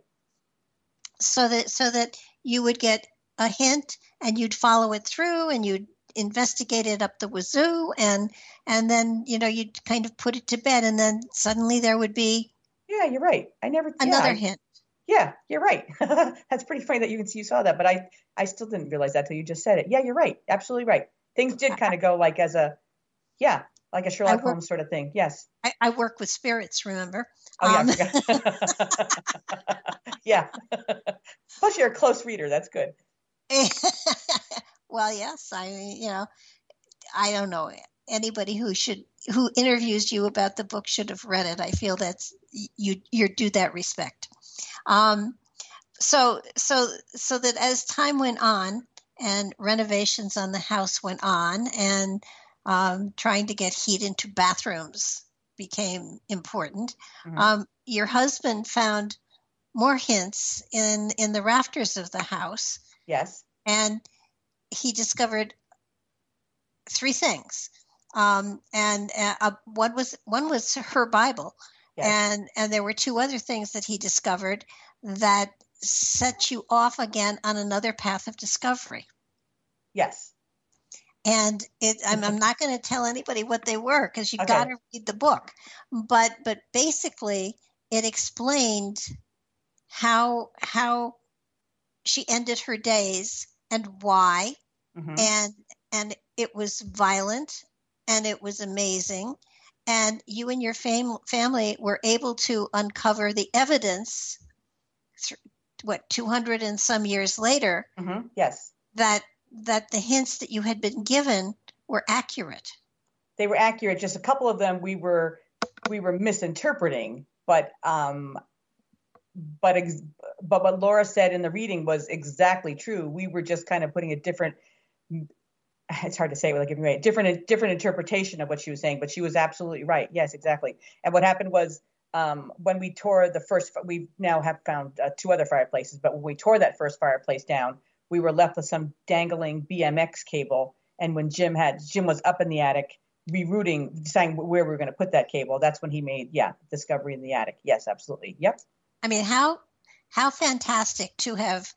So that so that you would get a hint and you'd follow it through and you'd investigate it up the wazoo and and then you know you'd kind of put it to bed and then suddenly there would be yeah you're right. I never thought another yeah, hint. Yeah you're right. That's pretty funny that you can see you saw that but i i still didn't realize that till you just said it. Yeah you're right. Absolutely right. Things did kind of go like as a yeah like a sherlock work, holmes sort of thing. Yes. I, I, work with spirits remember? Oh yeah um, yeah. Plus you're a close reader. That's good well, yes, I mean, you know, I don't know anybody who should who interviews you about the book should have read it. I feel that's you you're due that respect. Um, so so so that as time went on and renovations on the house went on and um, trying to get heat into bathrooms became important. Mm-hmm. Um, your husband found more hints in in the rafters of the house Yes. And he discovered three things. Um, and uh, one was one was her Bible, yes. and and there were two other things that he discovered that set you off again on another path of discovery. Yes. And it, I'm, I'm not going to tell anybody what they were because you've okay. got to read the book. But but basically, it explained how how she ended her days and why mm-hmm. and and it was violent and it was amazing and you and your fam- family were able to uncover the evidence th- what 200 and some years later mm-hmm. yes that that the hints that you had been given were accurate they were accurate just a couple of them we were we were misinterpreting but um but ex- but what Laura said in the reading was exactly true. We were just kind of putting a different it's hard to say without giving away different different interpretation of what she was saying, but she was absolutely right. Yes, exactly. And what happened was um, when we tore the first, we now have found uh, two other fireplaces, but when we tore that first fireplace down, we were left with some dangling BMX cable. And when Jim had Jim was up in the attic rerouting, deciding where we were going to put that cable, that's when he made yeah discovery in the attic. Yes, absolutely. Yep. I mean, how how fantastic to have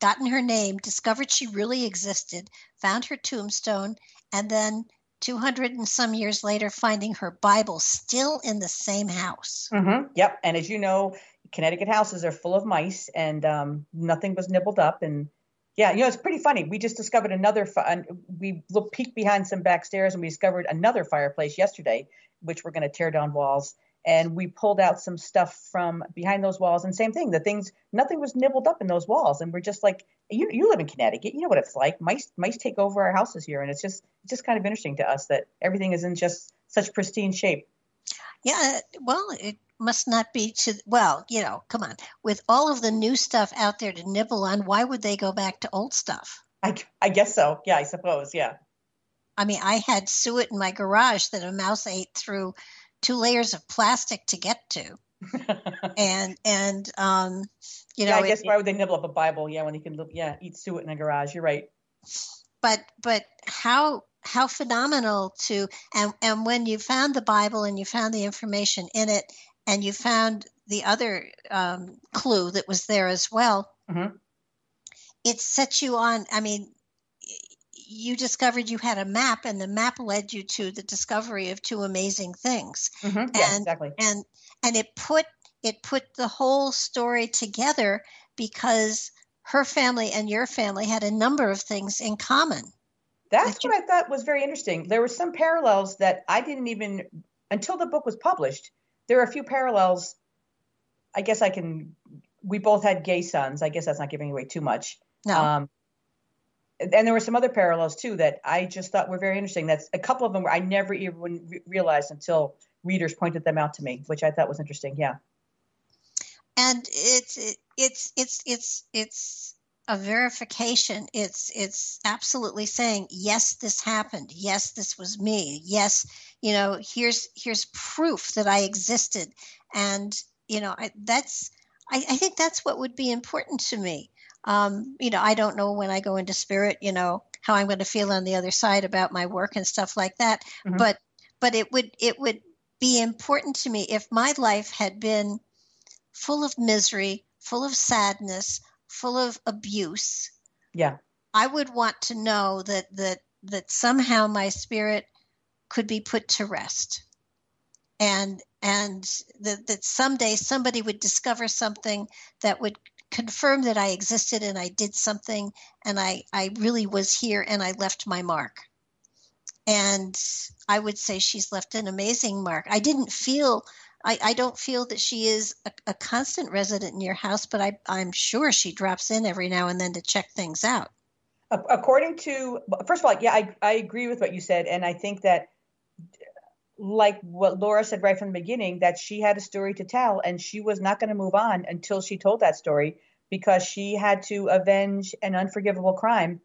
gotten her name, discovered she really existed, found her tombstone, and then 200 and some years later finding her Bible still in the same house. Mm-hmm. Yep. And as you know, Connecticut houses are full of mice and um, nothing was nibbled up. And yeah, you know, it's pretty funny. We just discovered another, fi- we looked, peeked behind some back stairs and we discovered another fireplace yesterday, which we're going to tear down walls and we pulled out some stuff from behind those walls. And same thing the things nothing was nibbled up in those walls. And we're just like you, you live in connecticut. You know what it's like. Mice mice take over our houses here. And it's just it's just kind of interesting to us that everything is in just such pristine shape. Yeah well it must not be to well you know come on. With all of the new stuff out there to nibble on why would they go back to old stuff? I, I guess so. Yeah i suppose. Yeah. I mean i had suet in my garage that a mouse ate through two layers of plastic to get to. and and um, you know, yeah, I guess it, why would they nibble up a Bible? Yeah, when you can, yeah, eat suet in a garage. You're right. But but how how phenomenal to and and when you found the Bible and you found the information in it and you found the other um, clue that was there as well, mm-hmm. it sets you on. I mean, you discovered you had a map and the map led you to the discovery of two amazing things. Mm-hmm. and, yes, exactly. and and it put it put the whole story together because her family and your family had a number of things in common. That's that what you, i thought was very interesting. There were some parallels that i didn't even until the book was published there are a few parallels. I guess i can we both had gay sons. I guess that's not giving away too much. No. Um, and there were some other parallels too that I just thought were very interesting. That's a couple of them I never even realized until readers pointed them out to me, which I thought was interesting. Yeah. And it's it's it's it's it's a verification. It's it's absolutely saying yes, this happened. Yes, this was me. Yes, you know, here's here's proof that I existed, and you know, I, that's I, I think that's what would be important to me. Um, you know, I don't know when I go into spirit, you know, how I'm going to feel on the other side about my work and stuff like that. Mm-hmm. But but it would it would be important to me if my life had been full of misery, full of sadness, full of abuse. Yeah. I would want to know that that that somehow my spirit could be put to rest. And and that, that someday somebody would discover something that would confirm that I existed and I did something and I, I really was here and I left my mark. And I would say she's left an amazing mark. I didn't feel, I, I don't feel that she is a, a constant resident in your house, but I, I'm sure she drops in every now and then to check things out. According to, first of all, yeah, I, I agree with what you said. And I think that like what Laura said right from the beginning, that she had a story to tell and she was not going to move on until she told that story because she had to avenge an unforgivable crime.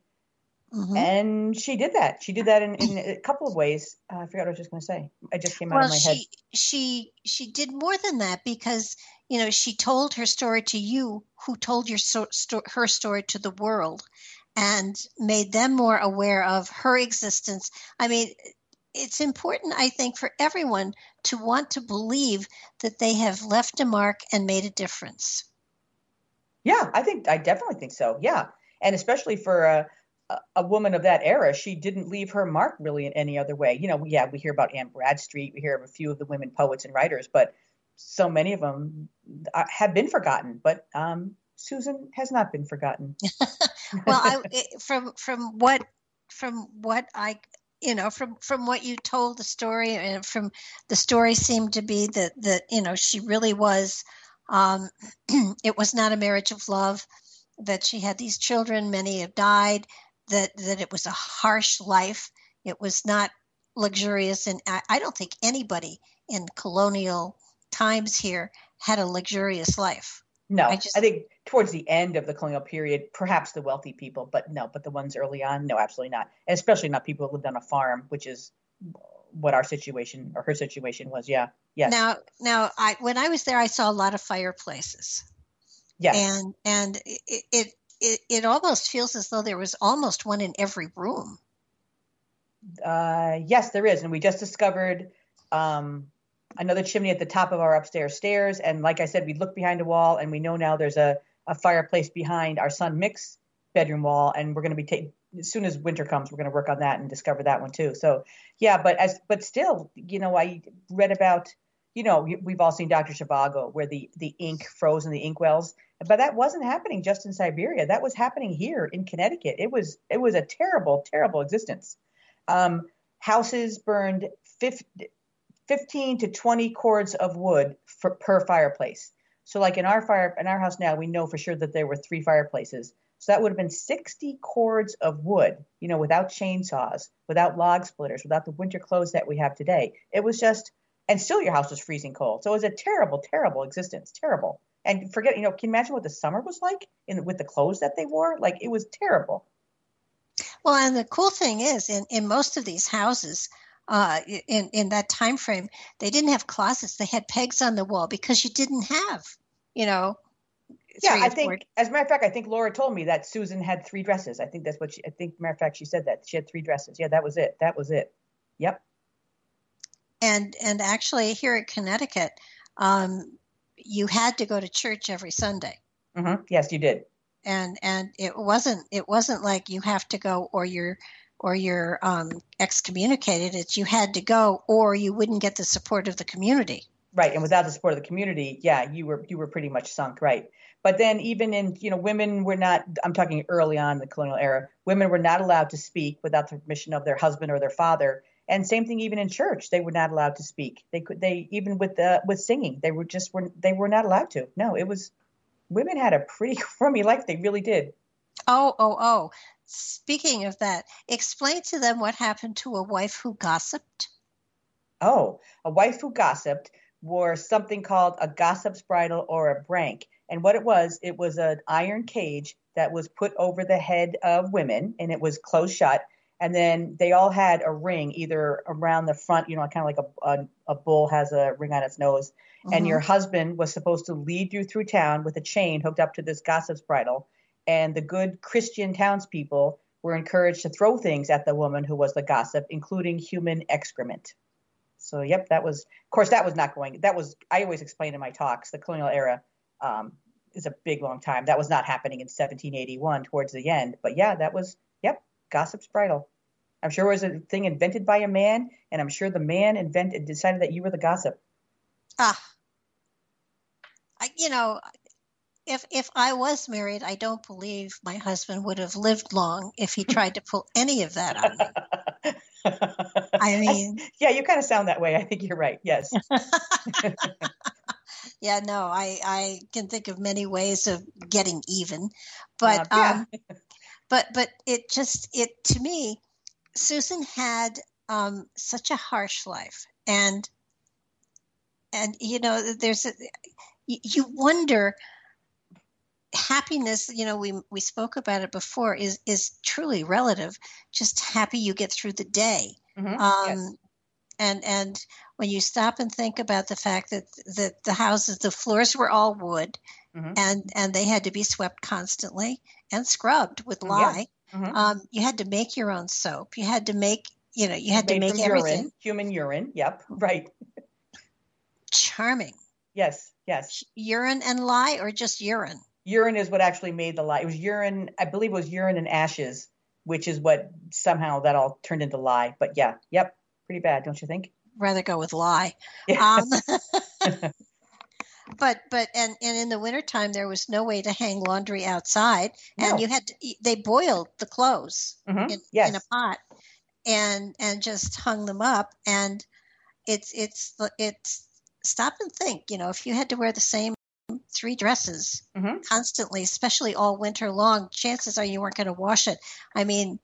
Mm-hmm. And she did that. She did that in, in a couple of ways. Uh, I forgot what I was just going to say. I just came well, out of my she, head. She she did more than that because you know she told her story to you, who told your so, sto- her story to the world, and made them more aware of her existence. I mean, it's important, I think, for everyone to want to believe that they have left a mark and made a difference. Yeah, I think I definitely think so. Yeah, and especially for a, a woman of that era, she didn't leave her mark really in any other way. You know, yeah, we hear about Anne Bradstreet, we hear of a few of the women poets and writers, but so many of them uh, have been forgotten. But um, Susan has not been forgotten. well, I, from from what from what I you know from from what you told the story and from the story seemed to be that that you know she really was um, it was not a marriage of love that she had these children many have died that that it was a harsh life. It was not luxurious and I, I don't think anybody in colonial times here had a luxurious life no, I, just, I think towards the end of the colonial period, perhaps the wealthy people, but no, but the ones early on, no, absolutely not. And especially not people who lived on a farm, which is what our situation or her situation was. Yeah. Yes. Now, now, I when I was there, I saw a lot of fireplaces. Yes. And and it it it, it almost feels as though there was almost one in every room. Uh, yes, there is, and we just discovered um, another chimney at the top of our upstairs stairs. And like I said, we look behind a wall and we know now there's a, a fireplace behind our son Mick's bedroom wall. And we're going to be taking, as soon as winter comes, we're going to work on that and discover that one too. So yeah, but as, but still, you know, I read about, you know, we've all seen Dr. Zhivago where the, the ink froze in the ink wells, but that wasn't happening just in Siberia. That was happening here in Connecticut. It was, it was a terrible, terrible existence. Um, houses burned 50, 15 to 20 cords of wood for, per fireplace. So like in our fire in our house now, we know for sure that there were three fireplaces. So that would have been 60 cords of wood, you know, without chainsaws, without log splitters, without the winter clothes that we have today. It was just and still your house was freezing cold. So it was a terrible, terrible existence. Terrible. And forget, you know, can you imagine what the summer was like in with the clothes that they wore? Like it was terrible. Well, and the cool thing is in, in most of these houses, uh, in in that time frame, they didn't have closets; they had pegs on the wall because you didn't have, you know. Yeah, I think, as a matter of fact, I think Laura told me that Susan had three dresses. I think that's what she. I think, matter of fact, she said that she had three dresses. Yeah, that was it. That was it. Yep. And and actually, here at Connecticut, um, you had to go to church every Sunday. Mm-hmm. Yes, you did. And and it wasn't it wasn't like you have to go or you're or you're um, excommunicated. It's you had to go, or you wouldn't get the support of the community. Right, and without the support of the community, yeah, you were you were pretty much sunk. Right, but then even in you know women were not. I'm talking early on in the colonial era. Women were not allowed to speak without the permission of their husband or their father. And same thing even in church, they were not allowed to speak. They could they even with the with singing, they were just were they were not allowed to. No, it was women had a pretty crummy life. They really did. Oh, oh, oh speaking of that, explain to them what happened to a wife who gossiped. Oh, a wife who gossiped wore something called a gossip's bridle or a brank. And what it was, it was an iron cage that was put over the head of women and it was closed shut. And then they all had a ring either around the front, you know, kind of like a, a, a bull has a ring on its nose. Mm-hmm. And your husband was supposed to lead you through town with a chain hooked up to this gossip's bridle. And the good Christian townspeople were encouraged to throw things at the woman who was the gossip, including human excrement. So, yep, that was, of course, that was not going, that was, I always explain in my talks, the colonial era um, is a big, long time. That was not happening in 1781 towards the end. But yeah, that was, yep, gossip's bridle. I'm sure it was a thing invented by a man, and I'm sure the man invented, decided that you were the gossip. Ah, I, you know, if if I was married, I don't believe my husband would have lived long if he tried to pull any of that on me. I mean, I, yeah, you kind of sound that way. I think you're right. Yes. yeah, no, I I can think of many ways of getting even, but uh, yeah. um, but but it just it to me, Susan had um, such a harsh life, and and you know, there's a, you wonder happiness you know we we spoke about it before is is truly relative. Just happy you get through the day. Mm-hmm. um, yes. and and when you stop and think about the fact that that the houses the floors were all wood mm-hmm. and and they had to be swept constantly and scrubbed with lye yeah. mm-hmm. um, you had to make your own soap. You had to make you know you had to make everything. urine, human urine. Yep. Right. Charming. Yes. Yes. Urine and lye or just urine urine is what actually made the lye. It was urine, I believe it was urine and ashes, which is what somehow that all turned into lye. But yeah, yep, pretty bad, don't you think? Rather go with lye. Yeah. Um, but but and and in the wintertime there was no way to hang laundry outside and no. you had to, they boiled the clothes mm-hmm. in, yes. in a pot and and just hung them up and it's it's it's stop and think you know if you had to wear the same three dresses mm-hmm. constantly, especially all winter long, chances are you weren't going to wash it. I mean,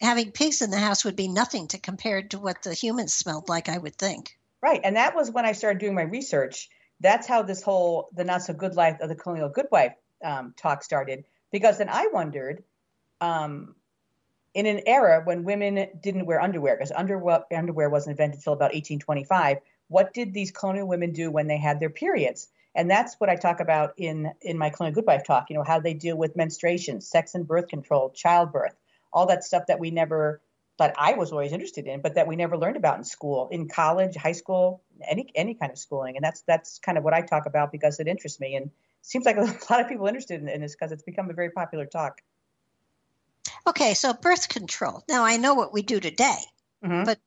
having pigs in the house would be nothing to compare to what the humans smelled like, I would think. Right. And that was when I started doing my research. That's how this whole the not so good life of the colonial good wife um, talk started. Because then I wondered, um, in an era when women didn't wear underwear, because underwear, underwear wasn't invented until about 1825, what did these colonial women do when they had their periods? And that's what I talk about in in my Colonial Good Wife talk. You know how they deal with menstruation, sex and birth control, childbirth, all that stuff that we never that I was always interested in, but that we never learned about in school, in college, high school, any any kind of schooling. And that's that's kind of what I talk about because it interests me, and seems like a lot of people interested in, in this because it's become a very popular talk. Okay, so birth control. Now I know what we do today, mm-hmm. but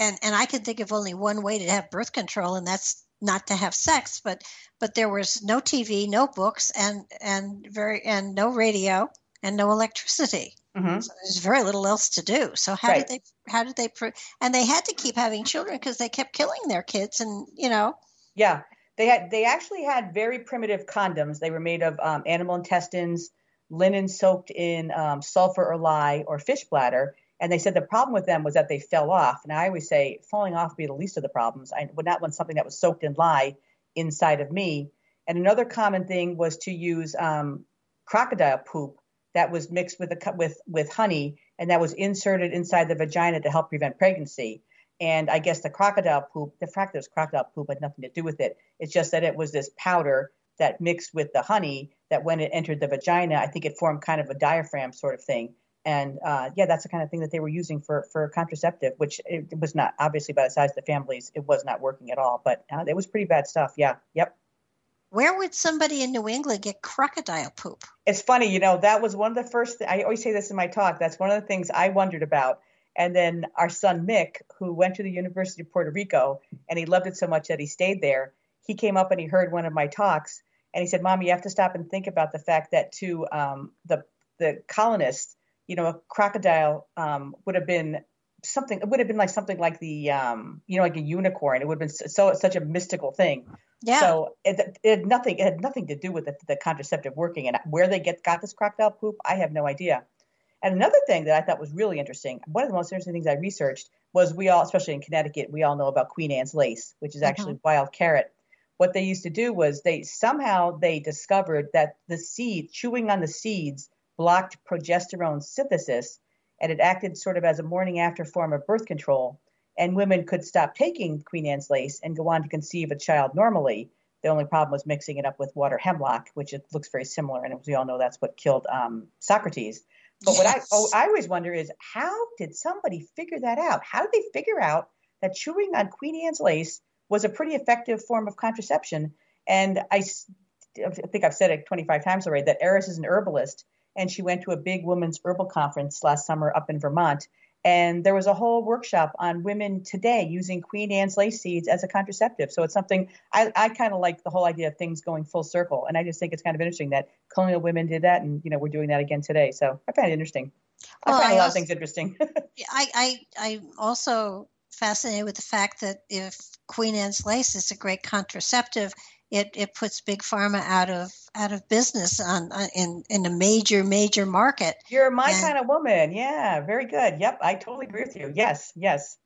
and and I can think of only one way to have birth control, and that's not to have sex, but but there was no TV, no books, and and very and no radio and no electricity. Mm-hmm. So there's very little else to do. So how right. did they? How did they? and they had to keep having children because they kept killing their kids, and you know. Yeah, they had. They actually had very primitive condoms. They were made of um, animal intestines, linen soaked in um, sulfur or lye or fish bladder, and they said the problem with them was that they fell off. And I always say falling off would be the least of the problems. I would not want something that was soaked in lye inside of me. And another common thing was to use um, crocodile poop that was mixed with a, with with honey and that was inserted inside the vagina to help prevent pregnancy. And I guess the crocodile poop, the fact that it was crocodile poop had nothing to do with it. It's just that it was this powder that mixed with the honey that when it entered the vagina, I think it formed kind of a diaphragm sort of thing and uh, yeah, that's the kind of thing that they were using for for contraceptive, which it, was not obviously by the size of the families, it was not working at all. But uh, it was pretty bad stuff. Yeah, yep. Where would somebody in New England get crocodile poop? It's funny, you know, that was one of the first. Th- I always say this in my talk. That's one of the things I wondered about. And then our son Mick, who went to the University of Puerto Rico, and he loved it so much that he stayed there. He came up and he heard one of my talks, and he said, "Mom, you have to stop and think about the fact that to um, the the colonists." You know, a crocodile um, would have been something. It would have been like something like the, um, you know, like a unicorn. It would have been so such a mystical thing. Yeah. So it, it had nothing. It had nothing to do with the, the contraceptive working and where they get got this crocodile poop. I have no idea. And another thing that I thought was really interesting, one of the most interesting things I researched was we all, especially in Connecticut, we all know about Queen Anne's lace, which is actually mm-hmm. wild carrot. What they used to do was they somehow they discovered that the seed, chewing on the seeds, blocked progesterone synthesis, and it acted sort of as a morning after form of birth control. And women could stop taking Queen Anne's lace and go on to conceive a child normally. The only problem was mixing it up with water hemlock, which it looks very similar, and as we all know, that's what killed um, Socrates. But yes. what I oh, I always wonder is how did somebody figure that out? How did they figure out that chewing on Queen Anne's lace was a pretty effective form of contraception? And I, I think I've said it 25 times already that Eris is an herbalist, and she went to a big women's herbal conference last summer up in Vermont, and there was a whole workshop on women today using Queen Anne's lace seeds as a contraceptive. So it's something I, I kind of like the whole idea of things going full circle. And I just think it's kind of interesting that colonial women did that. And, you know, we're doing that again today. So I find it interesting. I well, find I a lot also, of things interesting. I, I, I'm also fascinated with the fact that if Queen Anne's lace is a great contraceptive, it, it puts big pharma out of out of business on, on in in a major major market. You're my and, kind of woman. Yeah, very good. Yep, I totally agree with you. Yes, yes.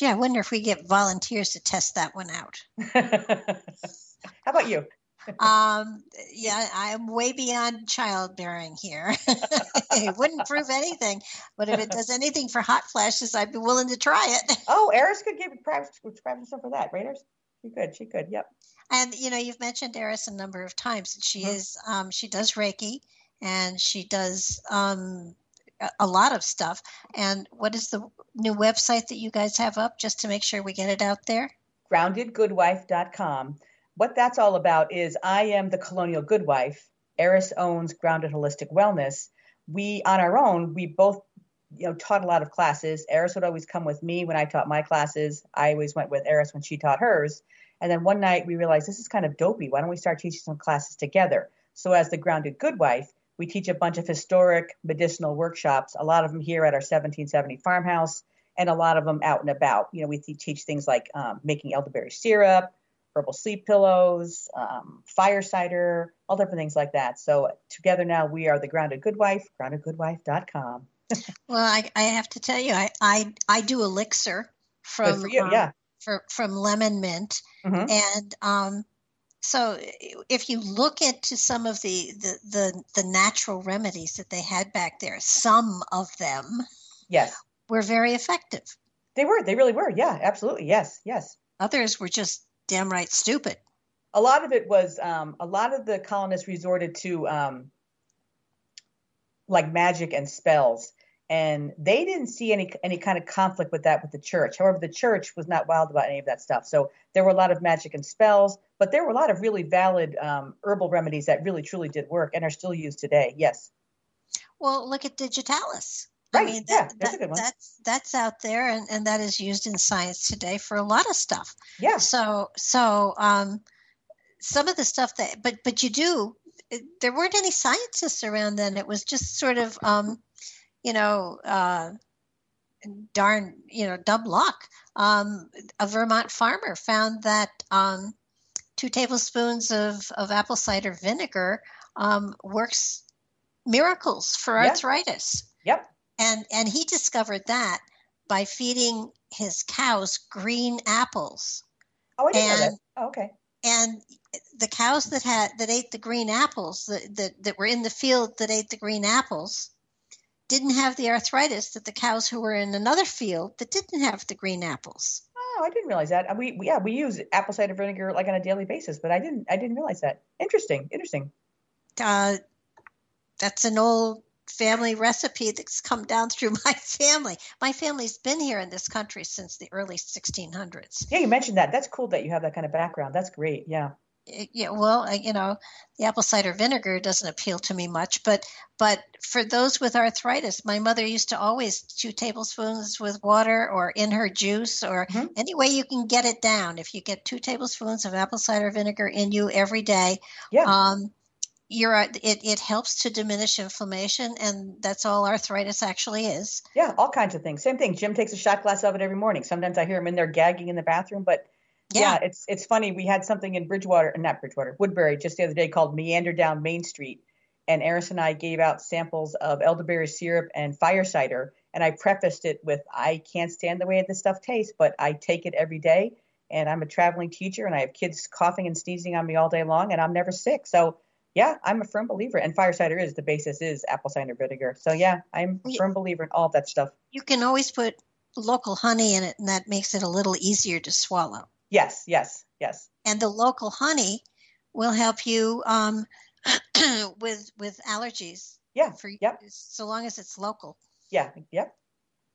Yeah, I wonder if we get volunteers to test that one out. How about you? um, yeah, I'm way beyond childbearing here. it wouldn't prove anything, but if it does anything for hot flashes, I'd be willing to try it. Oh, Eris could give private some for that, Raiders. She could. She could. Yep. And you know, you've mentioned Eris a number of times. She mm-hmm. is. Um, she does Reiki, and she does um, a lot of stuff. And what is the new website that you guys have up, just to make sure we get it out there? GroundedGoodWife.com. What that's all about is I am the colonial good wife. Eris owns Grounded Holistic Wellness. We, on our own, we both you know taught a lot of classes. Eris would always come with me when I taught my classes. I always went with Eris when she taught hers. And then one night we realized this is kind of dopey. Why don't we start teaching some classes together? So as the Grounded Good Wife, we teach a bunch of historic medicinal workshops. A lot of them here at our 1770 farmhouse, and a lot of them out and about. You know, we teach things like um, making elderberry syrup, herbal sleep pillows, um, fire cider, all different things like that. So together now we are the Grounded Good Wife, groundedgoodwife.com well, I, I have to tell you, I, I, I do elixir from you, um, yeah. for, from lemon mint, mm-hmm. and um, so if you look into some of the, the, the the natural remedies that they had back there, some of them, yes, were very effective. They were. They really were. Yeah, absolutely. Yes, yes. Others were just damn right stupid. A lot of it was. Um, a lot of the colonists resorted to um, like magic and spells and they didn't see any any kind of conflict with that with the church however the church was not wild about any of that stuff so there were a lot of magic and spells but there were a lot of really valid um, herbal remedies that really truly did work and are still used today yes well look at digitalis right. I mean, that, yeah, that's, that, that's that's out there, and, and that is used in science today for a lot of stuff. Yeah. So so um, some of the stuff that, but but you do there weren't any scientists around then. It was just sort of, um, you know, uh, darn, you know, dumb luck. Um, a Vermont farmer found that um, two tablespoons of, of apple cider vinegar um, works miracles for arthritis. Yep. And and he discovered that by feeding his cows green apples. Oh, I didn't and, know that. Oh, okay. And the cows that had that ate the green apples that, that, that were in the field that ate the green apples didn't have the arthritis that the cows who were in another field that didn't have the green apples. Oh, I didn't realize that. We, yeah we use apple cider vinegar like on a daily basis, but I didn't I didn't realize that. Interesting, interesting. Uh, that's an old family recipe that's come down through my family. My family's been here in this country since the early 1600s. Yeah, you mentioned that. That's cool that you have that kind of background. That's great. Yeah yeah, well, you know, the apple cider vinegar doesn't appeal to me much, but but for those with arthritis, my mother used to always two tablespoons with water or in her juice or mm-hmm. any way you can get it down. If you get two tablespoons of apple cider vinegar in you every day, yeah. Um, you're it, it helps to diminish inflammation and that's all arthritis actually is yeah all kinds of things same thing jim takes a shot glass of it every morning sometimes i hear him in there gagging in the bathroom but yeah. yeah. it's it's funny. We had something in Bridgewater, not Bridgewater, Woodbury, just the other day called Meander Down Main Street, and Eris and I gave out samples of elderberry syrup and fire cider. And I prefaced it with, I can't stand the way this stuff tastes, but I take it every day. And I'm a traveling teacher and I have kids coughing and sneezing on me all day long and I'm never sick. So yeah, I'm a firm believer. And fire cider is the basis is apple cider vinegar. So yeah, I'm a firm believer in all that stuff. You can always put local honey in it and that makes it a little easier to swallow. Yes, yes, yes. And the local honey will help you um, with with allergies. Yeah. For yep. So long as it's local. Yeah. Yep.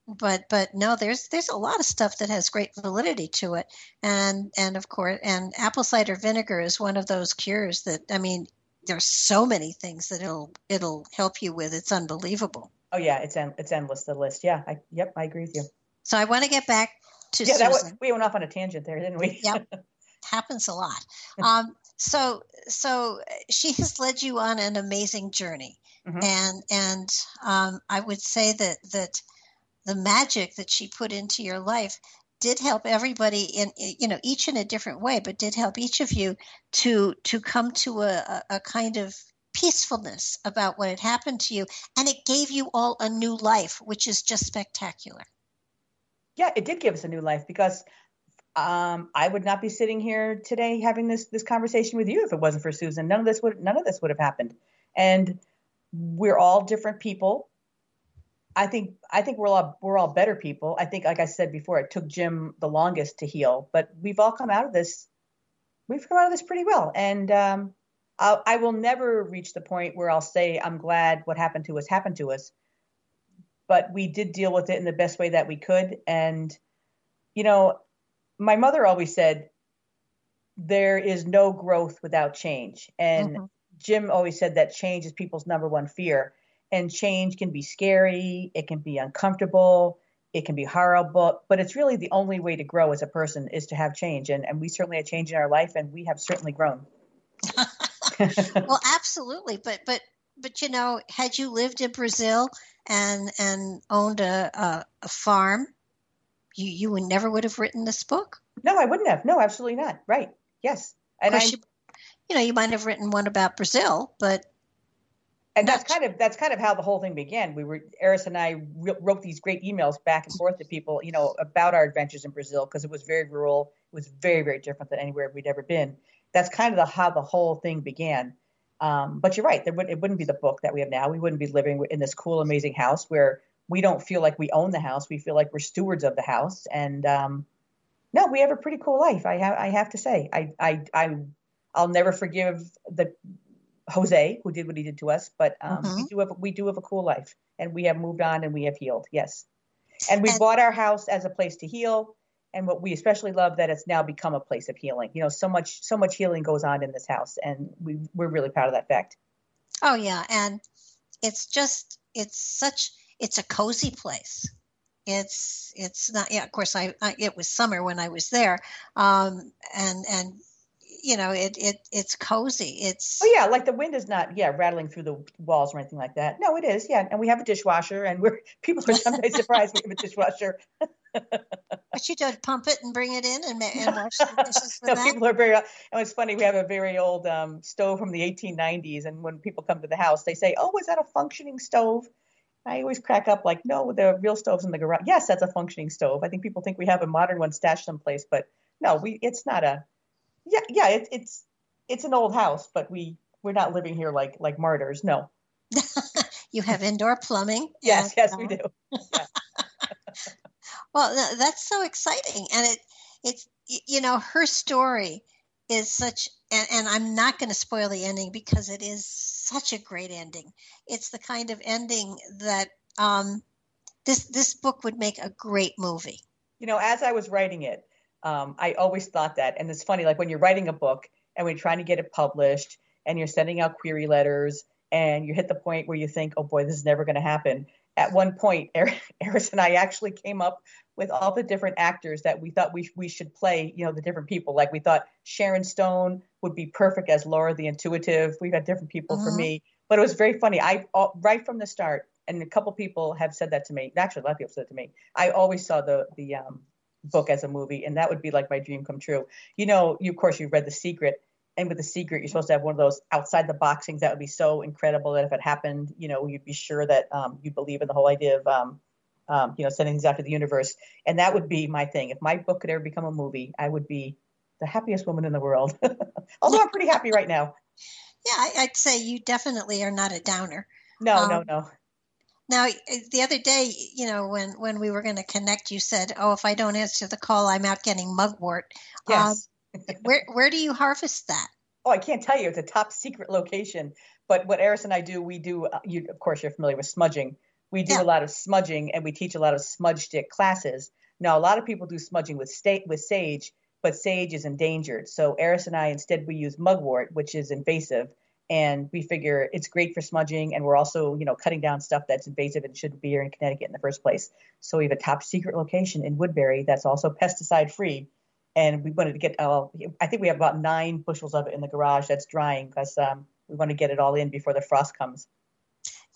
But but no, there's there's a lot of stuff that has great validity to it, and and of course, and apple cider vinegar is one of those cures that I mean, there's so many things that it'll it'll help you with. It's unbelievable. Oh yeah, it's en- it's endless the list. Yeah. I, yep. I agree with you. So I want to get back to yeah. Susan. That was, we went off on a tangent there, didn't we? yep. Happens a lot. Um, so so she has led you on an amazing journey mm-hmm. and and um, i would say that that the magic that she put into your life did help everybody in you know each in a different way but did help each of you to to come to a, a kind of peacefulness about what had happened to you and it gave you all a new life which is just spectacular yeah it did give us a new life because um, I would not be sitting here today having this this conversation with you if it wasn't for Susan. None of this would none of this would have happened. And we're all different people. I think I think we're all we're all better people. I think, like I said before, it took Jim the longest to heal, but we've all come out of this. We've come out of this pretty well, and um, I'll, I will never reach the point where I'll say I'm glad what happened to us happened to us. But we did deal with it in the best way that we could, and you know, my mother always said there is no growth without change. And mm-hmm. jim always said that change is people's number one fear. And change can be scary it can be uncomfortable it can be horrible but it's really the only way to grow as a person is to have change. And, and we certainly had change in our life and we have certainly grown. Well absolutely. But but but you know had you lived in brazil and and owned a, a, a farm you you would never would have written this book. No, I wouldn't have. No, absolutely not. Right. Yes. And I, you, you know, you might have written one about Brazil, but and that's kind of that's kind of how the whole thing began. We were Eris and I wrote these great emails back and forth to people, you know, about our adventures in Brazil because it was very rural. It was very very different than anywhere we'd ever been. That's kind of the, how the whole thing began. Um, but you're right. There would, it wouldn't be the book that we have now. We wouldn't be living in this cool, amazing house where we don't feel like we own the house. We feel like we're stewards of the house. And um, no, we have a pretty cool life. I have I have to say. I I I I'll never forgive the Jose who did what he did to us, but um, mm-hmm. we do have we do have a cool life, and we have moved on and we have healed. Yes, and we and- bought our house as a place to heal. And what we especially love that it's now become a place of healing. You know, so much so much healing goes on in this house, and we we're really proud of that fact. Oh yeah, and it's just it's such it's a cozy place. It's it's not yeah. Of course, I, I it was summer when I was there, um, and and you know it it it's cozy. It's oh yeah, like the wind is not yeah rattling through the walls or anything like that. No, it is yeah, and we have a dishwasher, and we're people are sometimes surprised we have a dishwasher. but you don't pump it and bring it in and, and wash the dishes no, that? people are very. And it's funny. We have a very old um, stove from the 1890s, and when people come to the house, they say, "Oh, is that a functioning stove?" I always crack up like, no, the real stove's in the garage. Yes, that's a functioning stove. I think people think we have a modern one stashed someplace, but no, we it's not a. Yeah, yeah, it, it's it's an old house, but we we're not living here like like martyrs. No. you have indoor plumbing. yes, yes, we do. Yeah. Well, that's so exciting, and it it's you know her story is such and, and i'm not going to spoil the ending because it is such a great ending. It's the kind of ending that um, this this book would make a great movie. You know as i was writing it um, i always thought that and it's funny like when you're writing a book and you're trying to get it published and you're sending out query letters and you hit the point where you think oh boy this is never going to happen at one point eris and i actually came up with all the different actors that we thought we, we should play, you know, the different people. Like we thought Sharon Stone would be perfect as Laura the Intuitive. We've had different people uh-huh. for me, but it was very funny. I right from the start, and a couple people have said that to me. Actually, a lot of people said to me. I always saw the the um, book as a movie, and that would be like my dream come true. You know, you of course you've read The Secret, and with the secret, you're supposed to have one of those outside the box things that would be so incredible that if it happened, you know, you'd be sure that um, you believe in the whole idea of, um, um, you know, sending things out to the universe. And that would be my thing. If my book could ever become a movie, I would be the happiest woman in the world. Although I'm pretty happy right now. Yeah, I'd say you definitely are not a downer. No, um, no, no. Now, the other day, you know, when when we were going to connect, you said, "Oh, if I don't answer the call, I'm out getting mugwort." Yes. Um, where where do you harvest that? Oh, I can't tell you. It's a top secret location. But what Eris and I do, we do. Uh, you, of course, you're familiar with smudging. We do yeah. a lot of smudging, and we teach a lot of smudge stick classes. Now, a lot of people do smudging with state with sage, but sage is endangered. So Eris and I instead we use mugwort, which is invasive, and we figure it's great for smudging and we're also you know cutting down stuff that's invasive and shouldn't be here in connecticut in the first place so we have a top secret location in woodbury that's also pesticide free and we wanted to get uh, i think we have about nine bushels of it in the garage that's drying because um, we want to get it all in before the frost comes.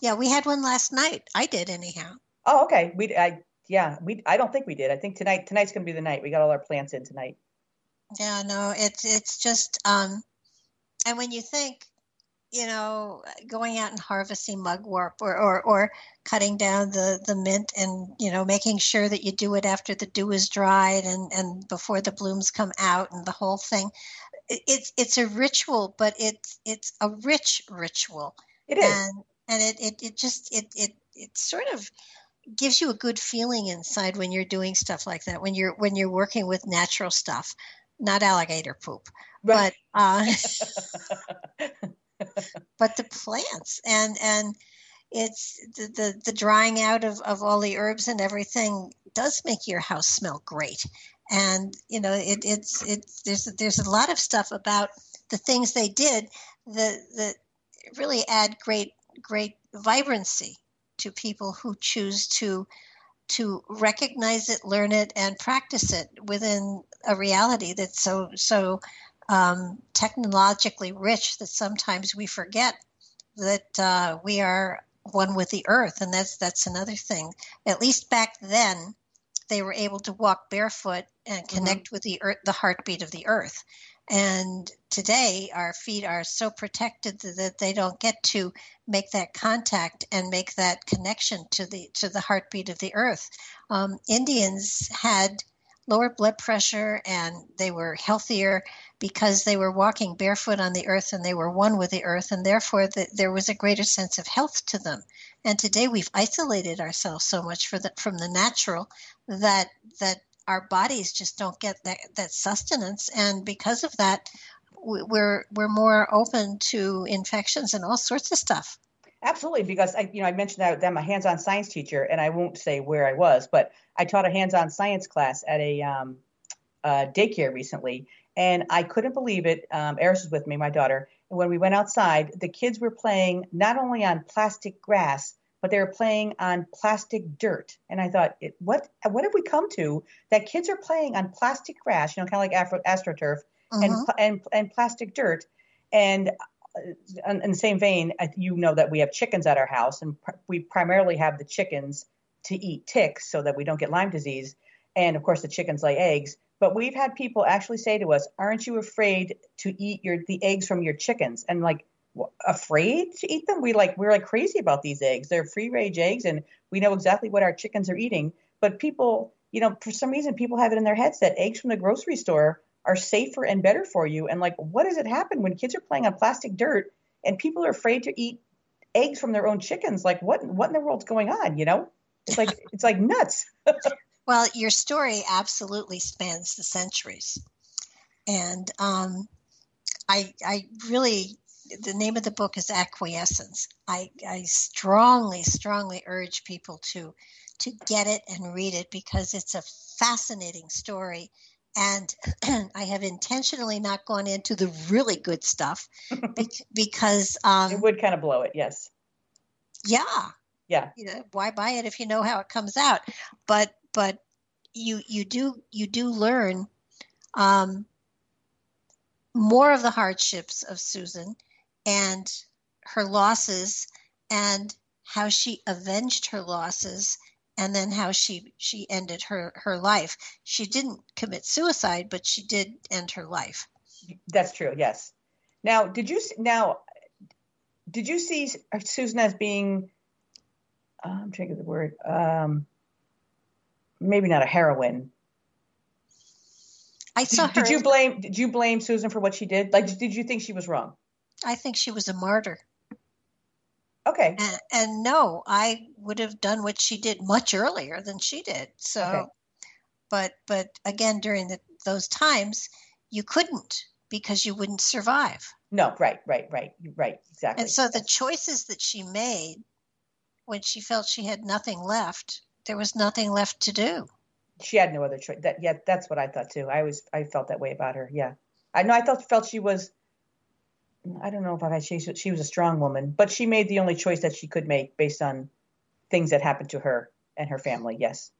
Yeah we had one last night. I did anyhow. Oh okay. We i yeah we i don't think we did. I think tonight tonight's going to be the night. We got all our plants in tonight. Yeah no it's it's just um and when you think you know, going out and harvesting mugwort or, or, or cutting down the, the mint and, you know, making sure that you do it after the dew is dried and, and before the blooms come out and the whole thing. It's, it's a ritual, but it's, it's a rich ritual. It is. And, and it, it, it just, it, it, it sort of gives you a good feeling inside when you're doing stuff like that, when you're, when you're working with natural stuff, not alligator poop. Right. But, uh, but the plants and and it's the, the, the drying out of, of all the herbs and everything does make your house smell great. And you know it, it's it's there's there's a lot of stuff about the things they did that that really add great great vibrancy to people who choose to to recognize it learn it and practice it within a reality that's so so um, technologically rich that sometimes we forget that uh, we are one with the earth, and that's that's another thing. At least back then, they were able to walk barefoot and mm-hmm. connect mm-hmm. with the earth, the heartbeat of the earth. And today, our feet are so protected that they don't get to make that contact and make that connection to the to the heartbeat of the earth. Um, Indians had lower blood pressure and they were healthier because they were walking barefoot on the earth and they were one with the earth, and therefore the, there was a greater sense of health to them. And today we've isolated ourselves so much the, from the natural that that our bodies just don't get that, that sustenance, and because of that, we're we're more open to infections and all sorts of stuff. Absolutely, because I, you know, I mentioned that I'm a hands-on science teacher, and I won't say where I was, but I taught a hands-on science class at a um, uh, daycare recently, and I couldn't believe it. Um, Eris was with me, my daughter. And when we went outside, the kids were playing not only on plastic grass, but they were playing on plastic dirt. And I thought, what what have we come to that kids are playing on plastic grass, you know, kind of like Afro, AstroTurf uh-huh. and, and and plastic dirt. And uh, in the same vein, you know that we have chickens at our house, and pr- we primarily have the chickens to eat ticks so that we don't get Lyme disease. And of course, the chickens lay eggs. But we've had people actually say to us, "Aren't you afraid to eat your the eggs from your chickens?" And like, afraid to eat them? We like we're like crazy about these eggs. They're free range eggs, and we know exactly what our chickens are eating. But people, you know, for some reason, people have it in their heads that eggs from the grocery store are safer and better for you. And like, what does it happen when kids are playing on plastic dirt and people are afraid to eat eggs from their own chickens? Like, what what in the world's going on? You know, it's like it's like nuts. Well, your story absolutely spans the centuries. And um, I, I really, the name of the book is Acquiescence. I, I strongly, strongly urge people to, to get it and read it because it's a fascinating story. And I have intentionally not gone into the really good stuff because um, it would kind of blow it, yes. Yeah, yeah you know why buy it if you know how it comes out but but you you do you do learn um, more of the hardships of Susan and her losses and how she avenged her losses and then how she she ended her her life she didn't commit suicide but she did end her life that's true yes Now, did you now? Did you see Susan as being? Uh, I'm trying to get the word. Um, maybe not a heroine. I saw did, her. Did you blame? Did you blame Susan for what she did? Like, did you think she was wrong? I think she was a martyr. Okay. And, and no, I would have done what she did much earlier than she did. So, Okay. but but again, during the, those times, you couldn't because you wouldn't survive. No, right, right, right, right, exactly. And so the choices that she made when she felt she had nothing left, there was nothing left to do. she had no other choice. That yeah, that's what I thought too. I was I felt that way about her. Yeah, I know. I thought felt she was. I don't know if I had she she was a strong woman, but she made the only choice that she could make based on things that happened to her and her family. Yes.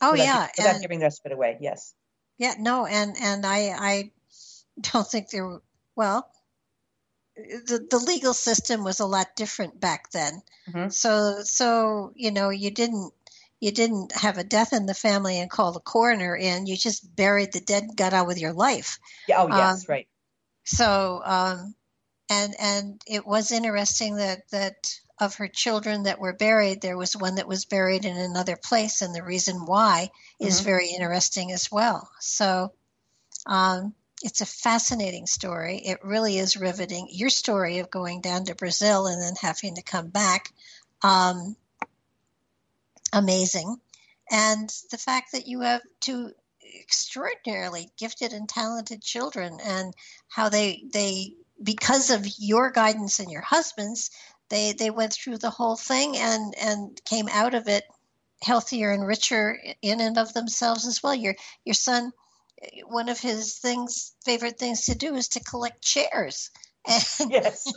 Oh without, yeah, Without and, giving the rest of it away. Yes. yeah, no, and and I I don't think there. were- Well, the the legal system was a lot different back then. Mhm. So so you know you didn't you didn't have a death in the family and call the coroner in. You just buried the dead and got on with your life. Yeah. Oh yes. Um, right. So um, and and it was interesting that that of her children that were buried, there was one that was buried in another place, and the reason why is Mhm. very interesting as well. So. Um, it's a fascinating story. It really is riveting. Your story of going down to Brazil and then having to come back, um, amazing. And the fact that you have two extraordinarily gifted and talented children, and how they they because of your guidance and your husband's, they they went through the whole thing and and came out of it healthier and richer in and of themselves as well. Your your son one of his things favorite things to do is to collect chairs and Yes.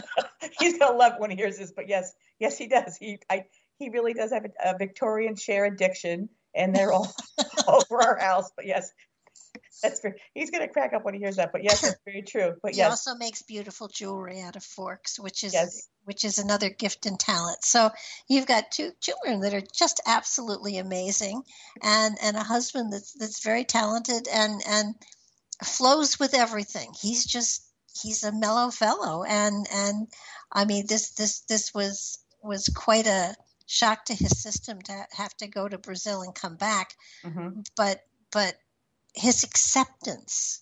He's gonna love when he hears this, but yes, yes, he does. He I he really does have a, a Victorian chair addiction, and they're all over our house. But yes, that's very, he's gonna crack up when he hears that. But yes, that's very true. But he yes, also makes beautiful jewelry out of forks which is Yes. which is another gift and talent so you've got two children that are just absolutely amazing and and a husband that's that's very talented and and flows with everything he's just he's a mellow fellow and and i mean this this this was was quite a shock to his system to have to go to brazil and come back. Hmm but but his acceptance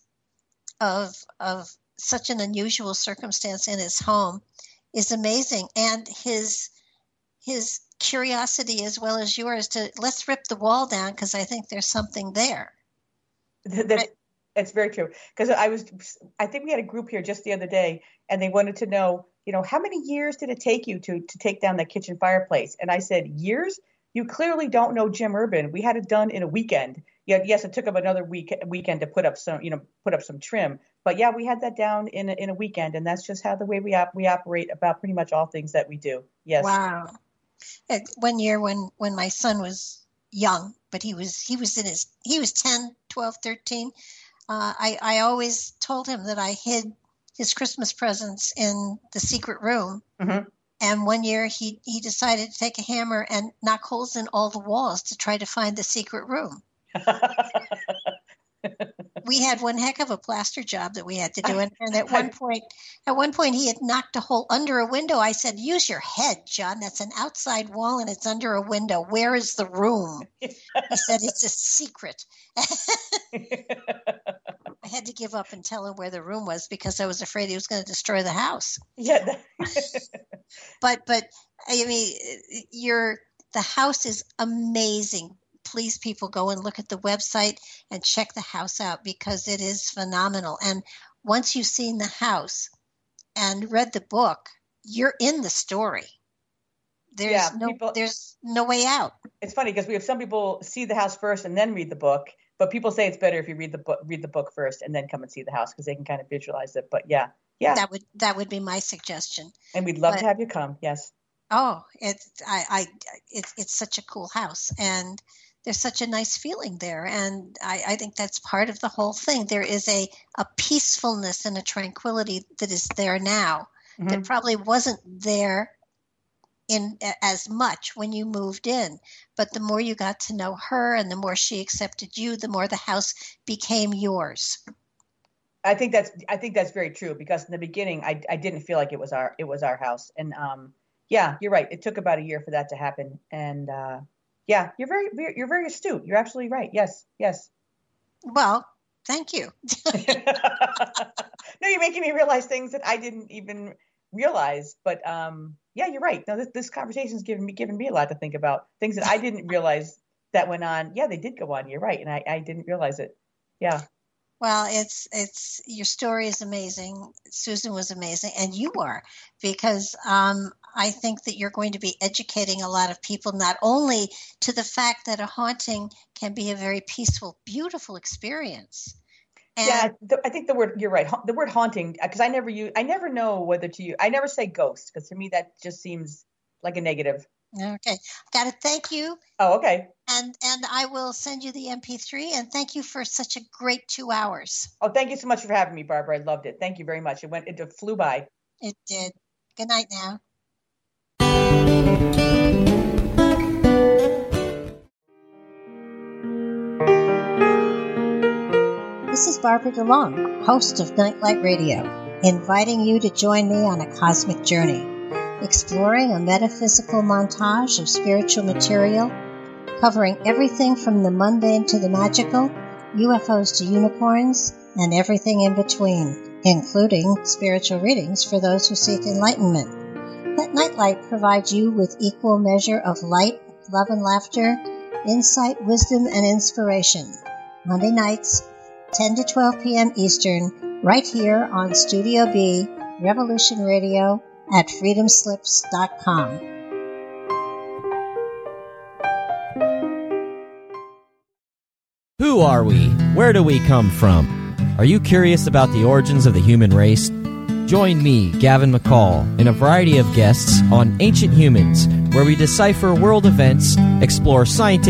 of of such an unusual circumstance in his home is amazing. And his his curiosity as well as yours to let's rip the wall down because i think there's something there. That's, that's very true. Because I was, I think we had a group here just the other day, and they wanted to know, you know, how many years did it take you to to take down that kitchen fireplace? And I said, years. You clearly don't know Jim Urban. We had it done in a weekend. Yeah, yes, it took him another week weekend to put up some, you know, put up some trim. But yeah, we had that down in a, in a weekend, and that's just how the way we op- we operate about pretty much all things that we do. Yes. wow one year when when my son was young but he was he was in his he was 10 12 13 uh, I, I always told him that i hid his christmas presents in the secret room. Mhm. and one year he, he decided to take a hammer and knock holes in all the walls to try to find the secret room. We had one heck of a plaster job that we had to do. And, and at one point at one point he had knocked a hole under a window. I said use your head john. That's an outside wall and it's under a window. Where is the room? He said it's a secret i had to give up and tell him where the room was because i was afraid he was going to destroy the house. Yeah. but but i mean your the house is amazing. Please people go and look at the website and check the house out because it is phenomenal. And once you've seen the house and read the book you're in the story. There's Yeah, no people- there's no way out. It's funny because we have some people see the house first and then read the book, but people say it's better if you read the book read the book first and then come and see the house because they can kind of visualize it. But yeah, yeah, that would that would be my suggestion and we'd love but- to have you come. Yes. Oh, it's I, I it's it's such a cool house, and there's such a nice feeling there, and I, I think that's part of the whole thing. There is a a peacefulness and a tranquility that is there now Mhm. that probably wasn't there in as much when you moved in. But the more you got to know her, and the more she accepted you, the more the house became yours. I think that's I think that's very true because in the beginning I I didn't feel like it was our it was our house. And um yeah you're right. It took about a year for that to happen. And uh yeah you're very you're very astute. You're absolutely right. Yes yes. Well thank you. No you're making me realize things that I didn't even realize. But um yeah you're right. Now this, this conversation's given me given me a lot to think about. Things that I didn't realize that went on. Yeah they did go on. You're right. And I I didn't realize it. Yeah. Well, it's it's your story is amazing. Susan was amazing, and you are because um, I think that you're going to be educating a lot of people not only to the fact that a haunting can be a very peaceful, beautiful experience. And yeah, the, I think the word you're right. The word haunting uh, because I never use I never know whether to use I never say ghost because to me that just seems like a negative. Okay, got to thank you. Oh, okay. And and I will send you the MP3. And thank you for such a great two hours. Oh, thank you so much for having me, Barbara. I loved it. Thank you very much. It went it flew by. It did. Good night now. This is Barbara DeLong, host of Nightlight Radio, inviting you to join me on a cosmic journey exploring a metaphysical montage of spiritual material, covering everything from the mundane to the magical, UFOs to unicorns, and everything in between, including spiritual readings for those who seek enlightenment. Let Nightlight provide you with equal measure of light, love, and laughter, insight, wisdom, and inspiration. Monday nights, 10 to 12 p.m. Eastern, right here on Studio B, Revolution Radio, at freedomslips.com. Who are we? Where do we come from? Are you curious about the origins of the human race? Join me, Gavin McCall, and a variety of guests on Ancient Humans, where we decipher world events, explore scientific